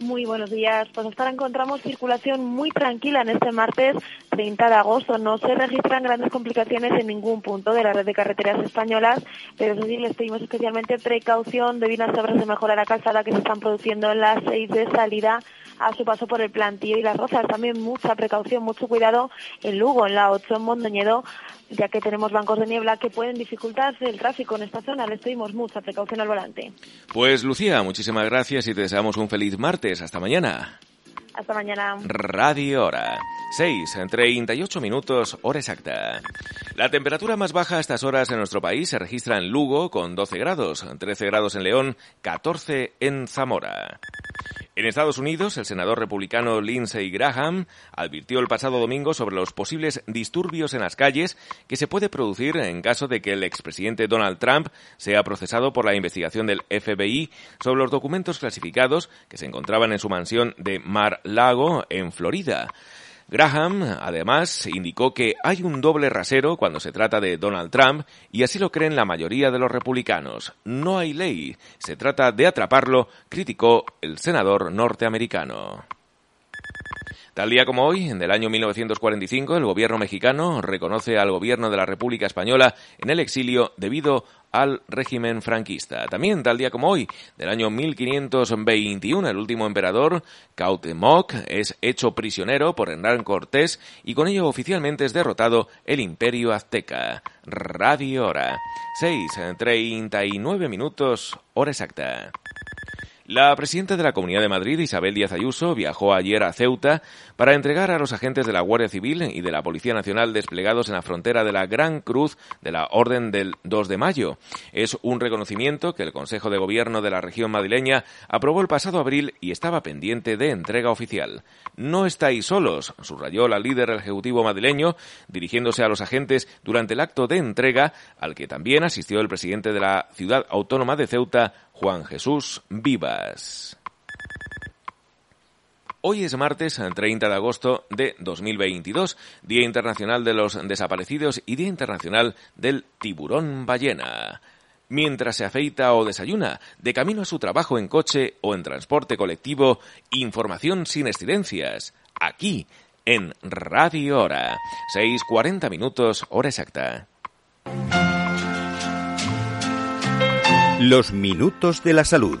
Muy buenos días. Pues hasta ahora encontramos circulación muy tranquila en este martes 30 de agosto. No se registran grandes complicaciones en ningún punto de la red de carreteras españolas, pero sí les pedimos especialmente precaución debido a las obras de mejora la calzada que se están produciendo en las seis de salida a su paso por el plantío y las rozas. También mucha precaución, mucho cuidado en Lugo, en la 8 en Mondoñedo, ya que tenemos bancos de niebla que pueden dificultar el tráfico en esta zona. Les pedimos mucha precaución al volante. Pues Lucía, muchísimas gracias y te deseamos un feliz martes. Hasta mañana. Hasta mañana. Radio Hora. 6, 38 minutos, hora exacta. La temperatura más baja a estas horas en nuestro país se registra en Lugo con 12 grados, 13 grados en León, 14 en Zamora. En Estados Unidos, el senador republicano Lindsey Graham advirtió el pasado domingo sobre los posibles disturbios en las calles que se puede producir en caso de que el expresidente Donald Trump sea procesado por la investigación del FBI sobre los documentos clasificados que se encontraban en su mansión de Mar-Lago, en Florida. Graham, además, indicó que hay un doble rasero cuando se trata de Donald Trump y así lo creen la mayoría de los republicanos. No hay ley, se trata de atraparlo, criticó el senador norteamericano. Tal día como hoy, en el año 1945, el gobierno mexicano reconoce al gobierno de la República Española en el exilio debido al régimen franquista. También tal día como hoy, del año 1521, el último emperador, Cautemoc, es hecho prisionero por Hernán Cortés y con ello oficialmente es derrotado el imperio azteca. Radio Hora. 6.39 minutos, hora exacta. La presidenta de la Comunidad de Madrid, Isabel Díaz Ayuso, viajó ayer a Ceuta para entregar a los agentes de la Guardia Civil y de la Policía Nacional desplegados en la frontera de la Gran Cruz de la Orden del 2 de mayo. Es un reconocimiento que el Consejo de Gobierno de la región madrileña aprobó el pasado abril y estaba pendiente de entrega oficial. No estáis solos, subrayó la líder del Ejecutivo madrileño, dirigiéndose a los agentes durante el acto de entrega al que también asistió el presidente de la ciudad autónoma de Ceuta, Juan Jesús Vivas. Hoy es martes 30 de agosto de 2022, Día Internacional de los Desaparecidos y Día Internacional del Tiburón Ballena. Mientras se afeita o desayuna, de camino a su trabajo en coche o en transporte colectivo, información sin excedencias. Aquí, en Radio Hora. 6.40 minutos, hora exacta. Los minutos de la salud.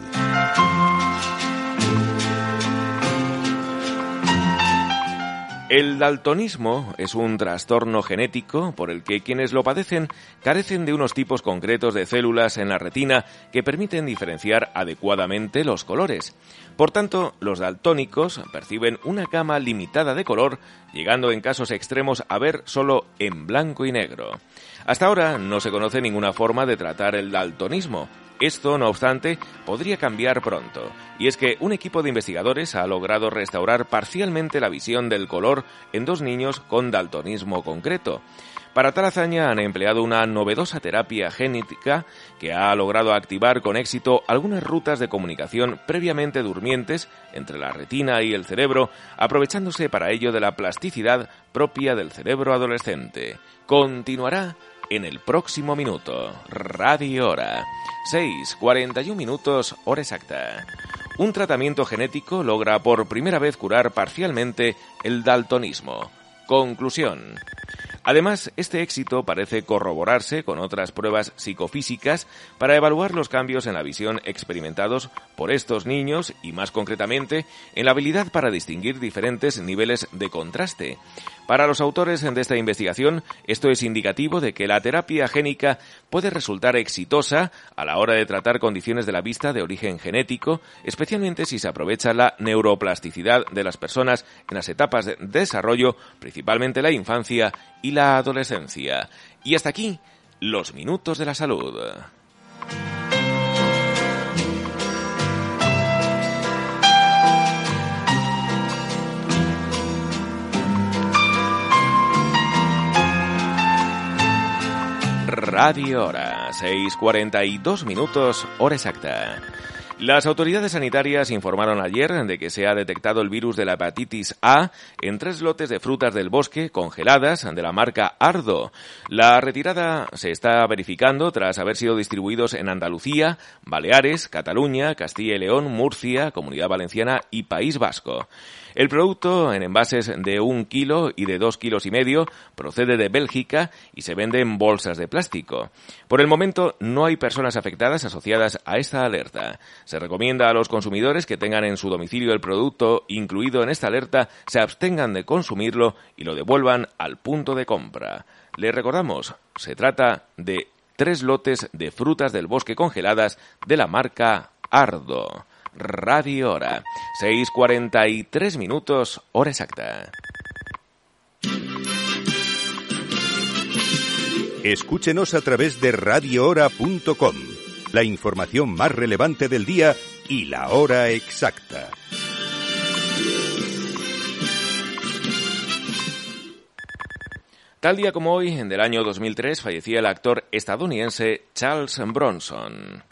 El daltonismo es un trastorno genético por el que quienes lo padecen carecen de unos tipos concretos de células en la retina que permiten diferenciar adecuadamente los colores. Por tanto, los daltónicos perciben una gama limitada de color, llegando en casos extremos a ver solo en blanco y negro. Hasta ahora no se conoce ninguna forma de tratar el daltonismo, esto, no obstante, podría cambiar pronto, y es que un equipo de investigadores ha logrado restaurar parcialmente la visión del color en dos niños con daltonismo concreto. Para tal hazaña han empleado una novedosa terapia genética que ha logrado activar con éxito algunas rutas de comunicación previamente durmientes entre la retina y el cerebro, aprovechándose para ello de la plasticidad propia del cerebro adolescente. Continuará en el próximo minuto. Radio Hora. 6, 41 minutos, hora exacta. Un tratamiento genético logra por primera vez curar parcialmente el daltonismo. Conclusión. Además, este éxito parece corroborarse con otras pruebas psicofísicas para evaluar los cambios en la visión experimentados por estos niños y más concretamente en la habilidad para distinguir diferentes niveles de contraste. Para los autores de esta investigación, esto es indicativo de que la terapia génica puede resultar exitosa a la hora de tratar condiciones de la vista de origen genético, especialmente si se aprovecha la neuroplasticidad de las personas en las etapas de desarrollo, principalmente la infancia y la adolescencia. Y hasta aquí, los minutos de la salud. Radio Hora, 6.42 minutos, hora exacta. Las autoridades sanitarias informaron ayer de que se ha detectado el virus de la hepatitis A en tres lotes de frutas del bosque congeladas de la marca Ardo. La retirada se está verificando tras haber sido distribuidos en Andalucía, Baleares, Cataluña, Castilla y León, Murcia, Comunidad Valenciana y País Vasco. El producto, en envases de un kilo y de dos kilos y medio, procede de Bélgica y se vende en bolsas de plástico. Por el momento, no hay personas afectadas asociadas a esta alerta. Se recomienda a los consumidores que tengan en su domicilio el producto incluido en esta alerta se abstengan de consumirlo y lo devuelvan al punto de compra. Le recordamos, se trata de tres lotes de frutas del bosque congeladas de la marca Ardo. Radio Hora. 6.43 minutos, hora exacta. Escúchenos a través de radiohora.com. La información más relevante del día y la hora exacta. Tal día como hoy, en el año 2003, fallecía el actor estadounidense Charles Bronson.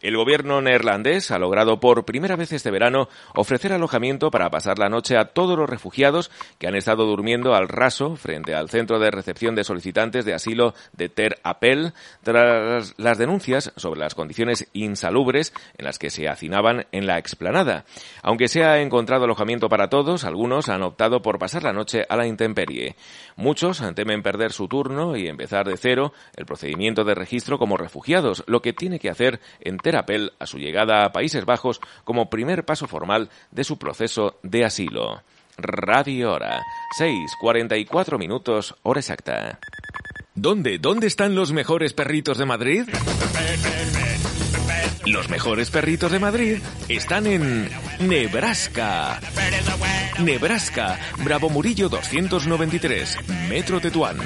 El gobierno neerlandés ha logrado por primera vez este verano ofrecer alojamiento para pasar la noche a todos los refugiados que han estado durmiendo al raso frente al centro de recepción de solicitantes de asilo de Ter Apel tras las denuncias sobre las condiciones insalubres en las que se hacinaban en la explanada. Aunque se ha encontrado alojamiento para todos, algunos han optado por pasar la noche a la intemperie. Muchos temen perder su turno y empezar de cero el procedimiento de registro como refugiados, lo que tiene que hacer en Terapel a su llegada a Países Bajos como primer paso formal de su proceso de asilo. Radio Hora, 6.44 minutos, hora exacta. ¿Dónde? ¿Dónde están los mejores perritos de Madrid? Los mejores perritos de Madrid están en Nebraska. Nebraska, Bravo Murillo 293, Metro Tetuán.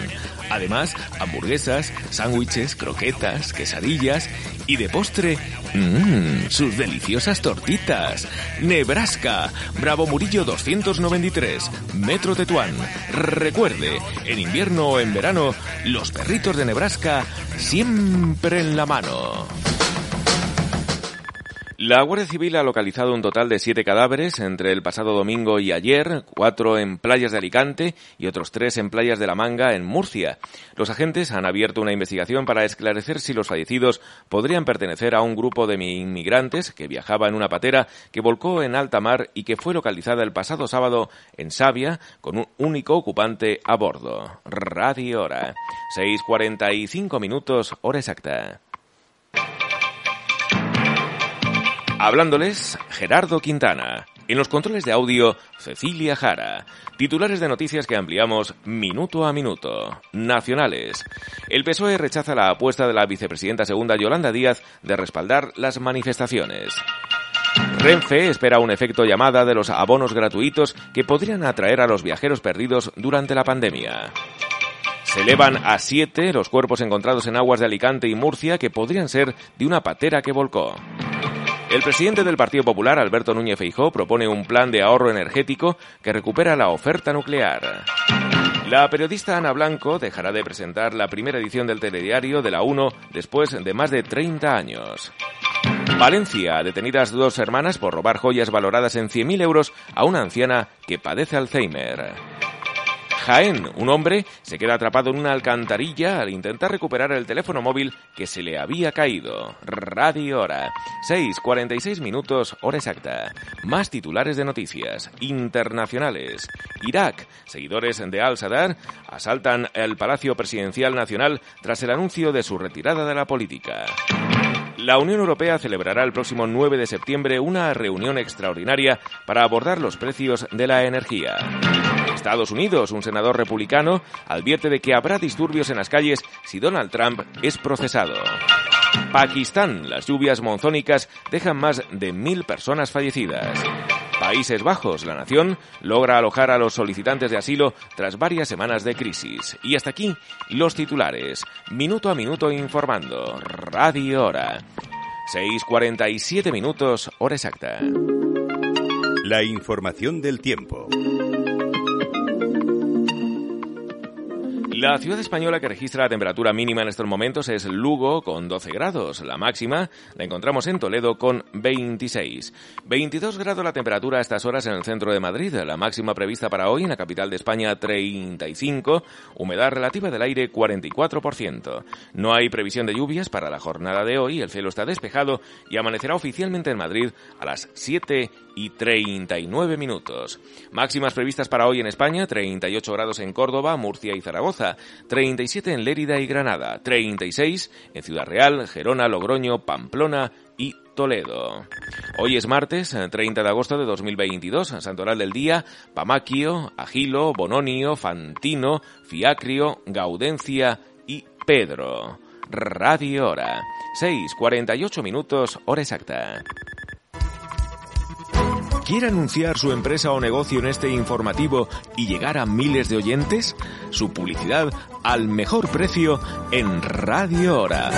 Además, hamburguesas, sándwiches, croquetas, quesadillas y de postre, mmm, sus deliciosas tortitas. Nebraska, Bravo Murillo 293, Metro Tetuán. Recuerde, en invierno o en verano, los perritos de Nebraska siempre en la mano. La Guardia Civil ha localizado un total de siete cadáveres entre el pasado domingo y ayer, cuatro en playas de Alicante y otros tres en playas de La Manga, en Murcia. Los agentes han abierto una investigación para esclarecer si los fallecidos podrían pertenecer a un grupo de inmigrantes que viajaba en una patera que volcó en alta mar y que fue localizada el pasado sábado en Sabia con un único ocupante a bordo. Radio Hora. 6.45 minutos, hora exacta. Hablándoles, Gerardo Quintana. En los controles de audio, Cecilia Jara. Titulares de noticias que ampliamos minuto a minuto. Nacionales. El PSOE rechaza la apuesta de la vicepresidenta segunda Yolanda Díaz de respaldar las manifestaciones. Renfe espera un efecto llamada de los abonos gratuitos que podrían atraer a los viajeros perdidos durante la pandemia. Se elevan a siete los cuerpos encontrados en aguas de Alicante y Murcia que podrían ser de una patera que volcó. El presidente del Partido Popular, Alberto Núñez Feijó, propone un plan de ahorro energético que recupera la oferta nuclear. La periodista Ana Blanco dejará de presentar la primera edición del telediario de la 1 después de más de 30 años. Valencia, detenidas dos hermanas por robar joyas valoradas en 100.000 euros a una anciana que padece Alzheimer. Jaén, un hombre se queda atrapado en una alcantarilla al intentar recuperar el teléfono móvil que se le había caído. Radio Hora. 6.46 minutos, hora exacta. Más titulares de noticias internacionales. Irak. Seguidores de Al-Sadar asaltan el Palacio Presidencial Nacional tras el anuncio de su retirada de la política. La Unión Europea celebrará el próximo 9 de septiembre una reunión extraordinaria para abordar los precios de la energía. Estados Unidos, un senador republicano, advierte de que habrá disturbios en las calles si Donald Trump es procesado. Pakistán, las lluvias monzónicas dejan más de mil personas fallecidas. Países Bajos, la nación, logra alojar a los solicitantes de asilo tras varias semanas de crisis. Y hasta aquí los titulares. Minuto a minuto informando. Radio Hora. 6.47 minutos, hora exacta. La información del tiempo. La ciudad española que registra la temperatura mínima en estos momentos es Lugo con 12 grados. La máxima la encontramos en Toledo con 26. 22 grados la temperatura a estas horas en el centro de Madrid. La máxima prevista para hoy en la capital de España 35. Humedad relativa del aire 44%. No hay previsión de lluvias para la jornada de hoy. El cielo está despejado y amanecerá oficialmente en Madrid a las 7 y 39 minutos. Máximas previstas para hoy en España, 38 grados en Córdoba, Murcia y Zaragoza, 37 en Lérida y Granada, 36 en Ciudad Real, Gerona, Logroño, Pamplona y Toledo. Hoy es martes, 30 de agosto de 2022, santoral del día, Pamaquio, Agilo, Bononio, Fantino, Fiacrio, Gaudencia y Pedro. Radio Hora. 6, 48 minutos, hora exacta. ¿Quiere anunciar su empresa o negocio en este informativo y llegar a miles de oyentes? Su publicidad al mejor precio en Radio Hora.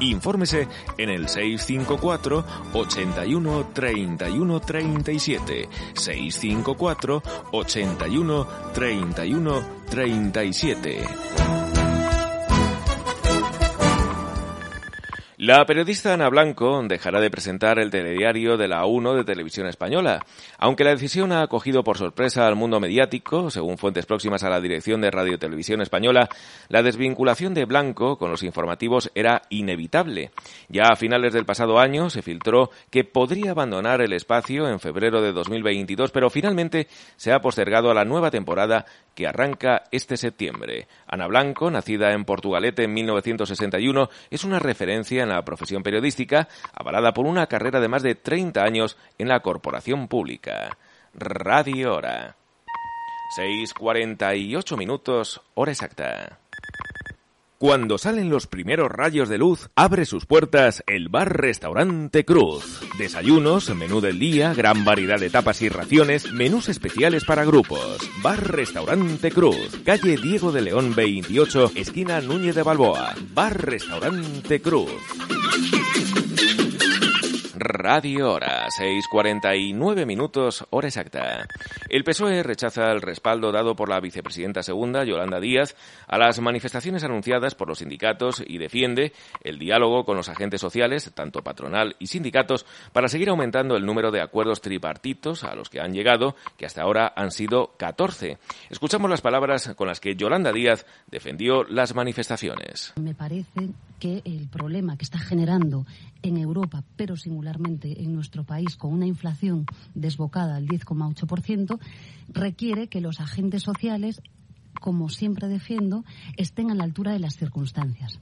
Infórmese en el 654 81 31 37. 654 81 31 37. La periodista Ana Blanco dejará de presentar el telediario de la 1 de Televisión Española. Aunque la decisión ha acogido por sorpresa al mundo mediático, según fuentes próximas a la dirección de Radio Televisión Española, la desvinculación de Blanco con los informativos era inevitable. Ya a finales del pasado año se filtró que podría abandonar el espacio en febrero de 2022, pero finalmente se ha postergado a la nueva temporada que arranca este septiembre. Ana Blanco, nacida en Portugalete en 1961, es una referencia en la profesión periodística, avalada por una carrera de más de 30 años en la corporación pública. Radio Hora. 6.48 minutos, hora exacta. Cuando salen los primeros rayos de luz, abre sus puertas el bar-restaurante Cruz. Desayunos, menú del día, gran variedad de tapas y raciones, menús especiales para grupos. Bar-restaurante Cruz, calle Diego de León 28, esquina Núñez de Balboa. Bar-restaurante Cruz. Radio Hora, 6.49 minutos, hora exacta. El PSOE rechaza el respaldo dado por la vicepresidenta segunda, Yolanda Díaz, a las manifestaciones anunciadas por los sindicatos y defiende el diálogo con los agentes sociales, tanto patronal y sindicatos, para seguir aumentando el número de acuerdos tripartitos a los que han llegado, que hasta ahora han sido 14. Escuchamos las palabras con las que Yolanda Díaz defendió las manifestaciones. Me parece que el problema que está generando en Europa, pero singularmente en nuestro país, con una inflación desbocada al 10,8%, requiere que los agentes sociales, como siempre defiendo, estén a la altura de las circunstancias.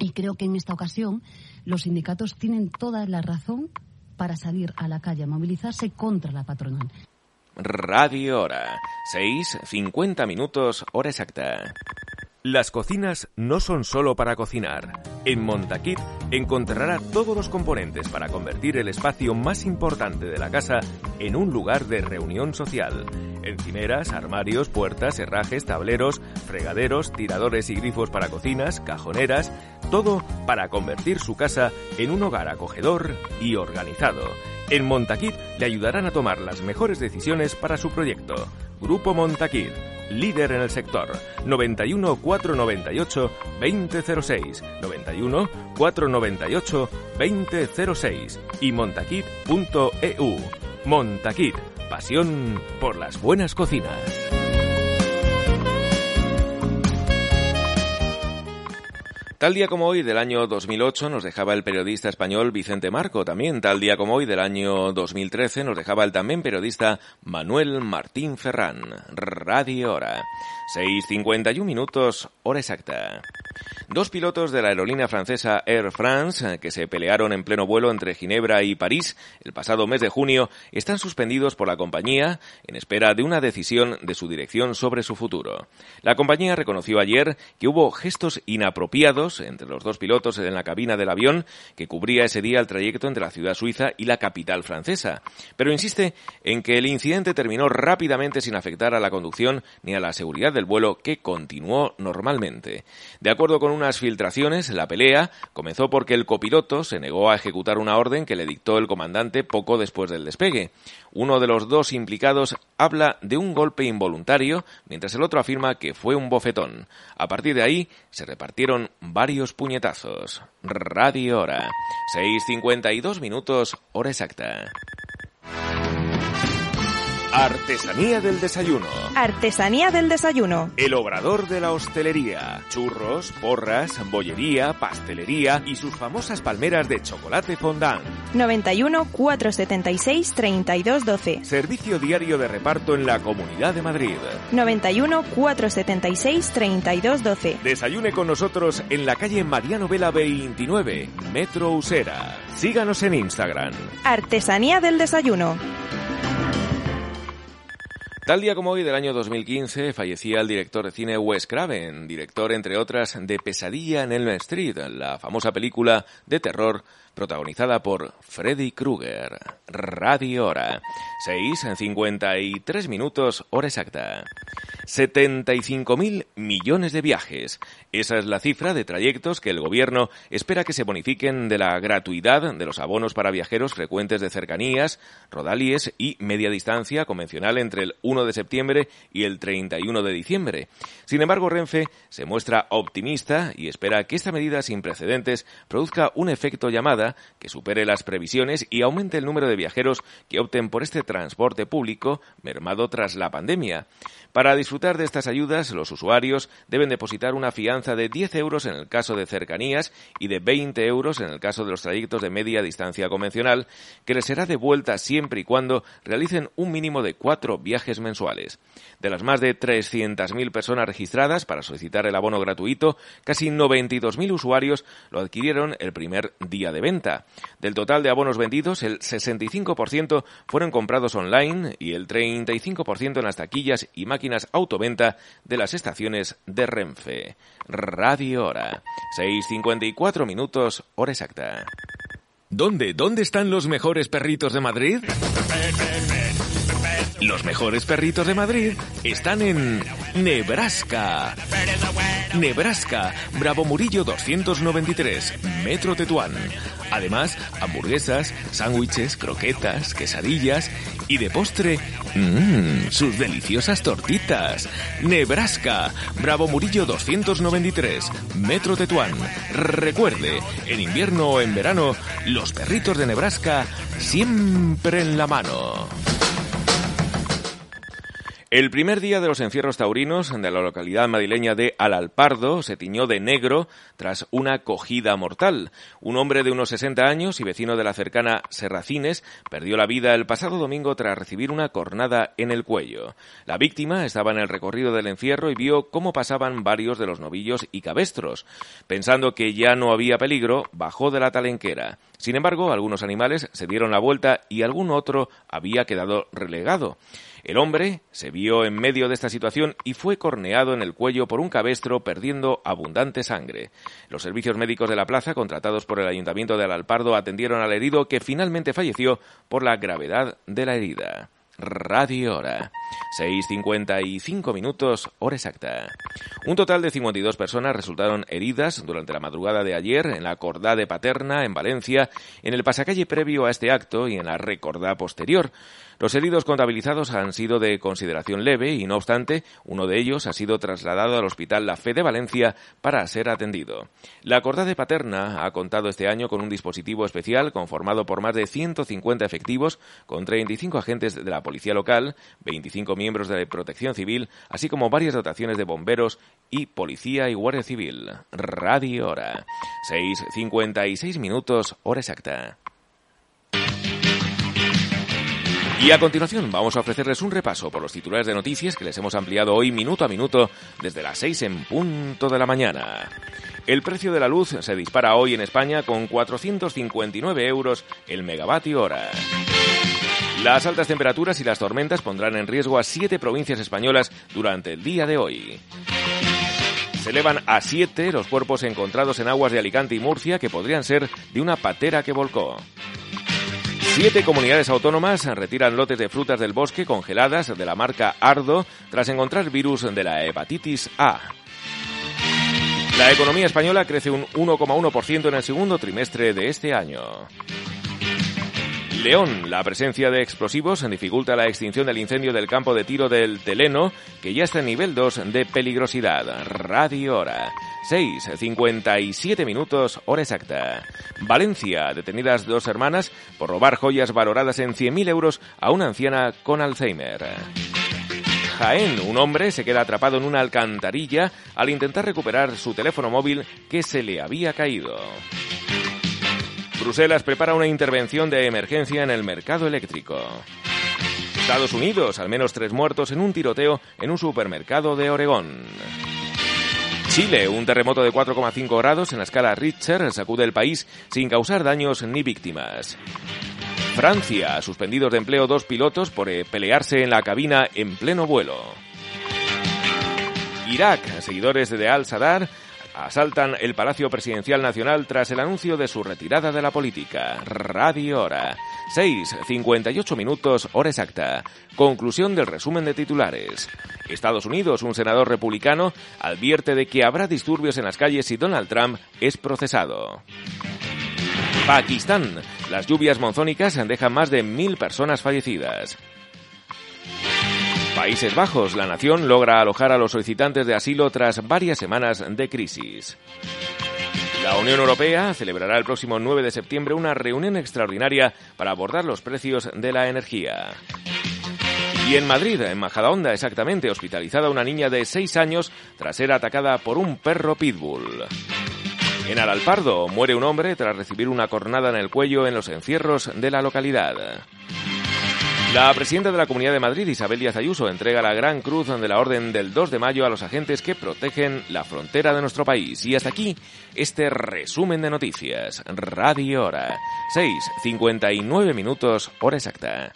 Y creo que en esta ocasión los sindicatos tienen toda la razón para salir a la calle a movilizarse contra la patronal. Radio Hora. 6, 50 minutos, hora exacta. Las cocinas no son solo para cocinar. En Montaquit encontrará todos los componentes para convertir el espacio más importante de la casa en un lugar de reunión social. Encimeras, armarios, puertas, herrajes, tableros, fregaderos, tiradores y grifos para cocinas, cajoneras, todo para convertir su casa en un hogar acogedor y organizado. En Montaquit le ayudarán a tomar las mejores decisiones para su proyecto. Grupo Montaquit líder en el sector. 91 498 2006, 91 498 2006 y montaquit.eu. Montaquit, pasión por las buenas cocinas. Tal día como hoy del año 2008 nos dejaba el periodista español Vicente Marco. También tal día como hoy del año 2013 nos dejaba el también periodista Manuel Martín Ferrán. Radio Hora. 6.51 minutos, hora exacta. Dos pilotos de la aerolínea francesa Air France, que se pelearon en pleno vuelo entre Ginebra y París el pasado mes de junio, están suspendidos por la compañía en espera de una decisión de su dirección sobre su futuro. La compañía reconoció ayer que hubo gestos inapropiados entre los dos pilotos en la cabina del avión que cubría ese día el trayecto entre la ciudad suiza y la capital francesa, pero insiste en que el incidente terminó rápidamente sin afectar a la conducción ni a la seguridad del vuelo que continuó normalmente. De acuerdo con unas filtraciones, la pelea comenzó porque el copiloto se negó a ejecutar una orden que le dictó el comandante poco después del despegue. Uno de los dos implicados habla de un golpe involuntario, mientras el otro afirma que fue un bofetón. A partir de ahí se repartieron varios puñetazos. Radio Hora. 6.52 minutos, hora exacta. Artesanía del desayuno. Artesanía del desayuno. El obrador de la hostelería. Churros, porras, bollería, pastelería y sus famosas palmeras de chocolate fondant. 91 476 3212. Servicio diario de reparto en la Comunidad de Madrid. 91 476 3212. Desayune con nosotros en la calle Mariano Vela 29, Metro Usera. Síganos en Instagram. Artesanía del desayuno. Tal día como hoy del año 2015 fallecía el director de cine Wes Craven, director entre otras de Pesadilla en Elm Street, la famosa película de terror protagonizada por Freddy Krueger. Radio Hora. 6 en 53 minutos, hora exacta. 75.000 millones de viajes. Esa es la cifra de trayectos que el gobierno espera que se bonifiquen de la gratuidad de los abonos para viajeros frecuentes de cercanías, rodalies y media distancia convencional entre el 1 de septiembre y el 31 de diciembre. Sin embargo, Renfe se muestra optimista y espera que esta medida sin precedentes produzca un efecto llamada que supere las previsiones y aumente el número de viajeros que opten por este transporte público mermado tras la pandemia. Para disfrutar de estas ayudas, los usuarios deben depositar una fianza de 10 euros en el caso de cercanías y de 20 euros en el caso de los trayectos de media distancia convencional, que les será devuelta siempre y cuando realicen un mínimo de cuatro viajes mensuales. De las más de 300.000 personas registradas para solicitar el abono gratuito, casi 92.000 usuarios lo adquirieron el primer día de venta. Del total de abonos vendidos, el 65% fueron comprados online y el 35% en las taquillas y máquinas autoventa de las estaciones de Renfe. Radio Hora. 6.54 minutos, hora exacta. ¿Dónde? ¿Dónde están los mejores perritos de Madrid? Los mejores perritos de Madrid están en Nebraska. Nebraska, Bravo Murillo 293, Metro Tetuán. Además, hamburguesas, sándwiches, croquetas, quesadillas y de postre, mmm, sus deliciosas tortitas. Nebraska, Bravo Murillo 293, Metro Tetuán. Recuerde, en invierno o en verano, los perritos de Nebraska siempre en la mano. El primer día de los encierros taurinos de la localidad madrileña de Alalpardo se tiñó de negro tras una cogida mortal. Un hombre de unos 60 años y vecino de la cercana Serracines perdió la vida el pasado domingo tras recibir una cornada en el cuello. La víctima estaba en el recorrido del encierro y vio cómo pasaban varios de los novillos y cabestros. Pensando que ya no había peligro, bajó de la talenquera. Sin embargo, algunos animales se dieron la vuelta y algún otro había quedado relegado. El hombre se vio en medio de esta situación y fue corneado en el cuello por un cabestro perdiendo abundante sangre. Los servicios médicos de la plaza, contratados por el Ayuntamiento de Alalpardo, atendieron al herido que finalmente falleció por la gravedad de la herida. Radio Hora. 6.55 minutos, hora exacta. Un total de 52 personas resultaron heridas durante la madrugada de ayer en la Cordá de Paterna, en Valencia, en el pasacalle previo a este acto y en la recordá posterior. Los heridos contabilizados han sido de consideración leve y, no obstante, uno de ellos ha sido trasladado al Hospital La Fe de Valencia para ser atendido. La Cordá de Paterna ha contado este año con un dispositivo especial conformado por más de 150 efectivos con 35 agentes de la policía local, 25 miembros de protección civil, así como varias dotaciones de bomberos y policía y guardia civil. Radio Hora. 6.56 minutos, hora exacta. Y a continuación vamos a ofrecerles un repaso por los titulares de noticias que les hemos ampliado hoy minuto a minuto desde las 6 en punto de la mañana. El precio de la luz se dispara hoy en España con 459 euros el megavatio hora. Las altas temperaturas y las tormentas pondrán en riesgo a siete provincias españolas durante el día de hoy. Se elevan a siete los cuerpos encontrados en aguas de Alicante y Murcia que podrían ser de una patera que volcó. Siete comunidades autónomas retiran lotes de frutas del bosque congeladas de la marca Ardo tras encontrar virus de la hepatitis A. La economía española crece un 1,1% en el segundo trimestre de este año. León, la presencia de explosivos dificulta la extinción del incendio del campo de tiro del Teleno, que ya está en nivel 2 de peligrosidad. Radio Hora. 6, 57 minutos, hora exacta. Valencia, detenidas dos hermanas por robar joyas valoradas en 100.000 euros a una anciana con Alzheimer. Jaén, un hombre se queda atrapado en una alcantarilla al intentar recuperar su teléfono móvil que se le había caído. Bruselas prepara una intervención de emergencia en el mercado eléctrico. Estados Unidos, al menos tres muertos en un tiroteo en un supermercado de Oregón. Chile, un terremoto de 4,5 grados en la escala Richter sacude el país sin causar daños ni víctimas. Francia, suspendidos de empleo dos pilotos por eh, pelearse en la cabina en pleno vuelo. Irak, seguidores de Al-Sadar, asaltan el Palacio Presidencial Nacional tras el anuncio de su retirada de la política. Radio Hora. 6, 58 minutos, hora exacta. Conclusión del resumen de titulares. Estados Unidos, un senador republicano, advierte de que habrá disturbios en las calles si Donald Trump es procesado. Pakistán. Las lluvias monzónicas dejan más de mil personas fallecidas. Países Bajos, la nación logra alojar a los solicitantes de asilo tras varias semanas de crisis. La Unión Europea celebrará el próximo 9 de septiembre una reunión extraordinaria para abordar los precios de la energía. Y en Madrid, en Majadahonda exactamente, hospitalizada una niña de 6 años tras ser atacada por un perro pitbull. En Alalpardo muere un hombre tras recibir una cornada en el cuello en los encierros de la localidad. La presidenta de la Comunidad de Madrid, Isabel Díaz Ayuso, entrega la Gran Cruz de la Orden del 2 de mayo a los agentes que protegen la frontera de nuestro país. Y hasta aquí este resumen de noticias. Radio Hora. 6, 59 minutos, hora exacta.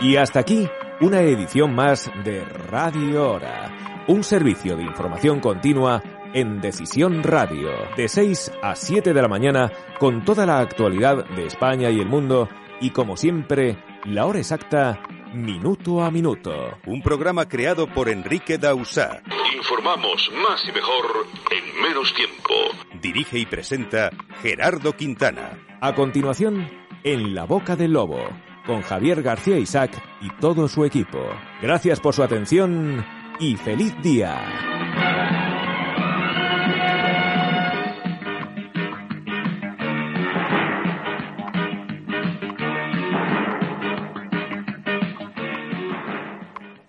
Y hasta aquí una edición más de Radio Hora. Un servicio de información continua en Decisión Radio, de 6 a 7 de la mañana, con toda la actualidad de España y el mundo, y como siempre, la hora exacta, minuto a minuto. Un programa creado por Enrique Dausá. Informamos más y mejor en menos tiempo. Dirige y presenta Gerardo Quintana. A continuación, En la boca del lobo, con Javier García Isaac y todo su equipo. Gracias por su atención y feliz día.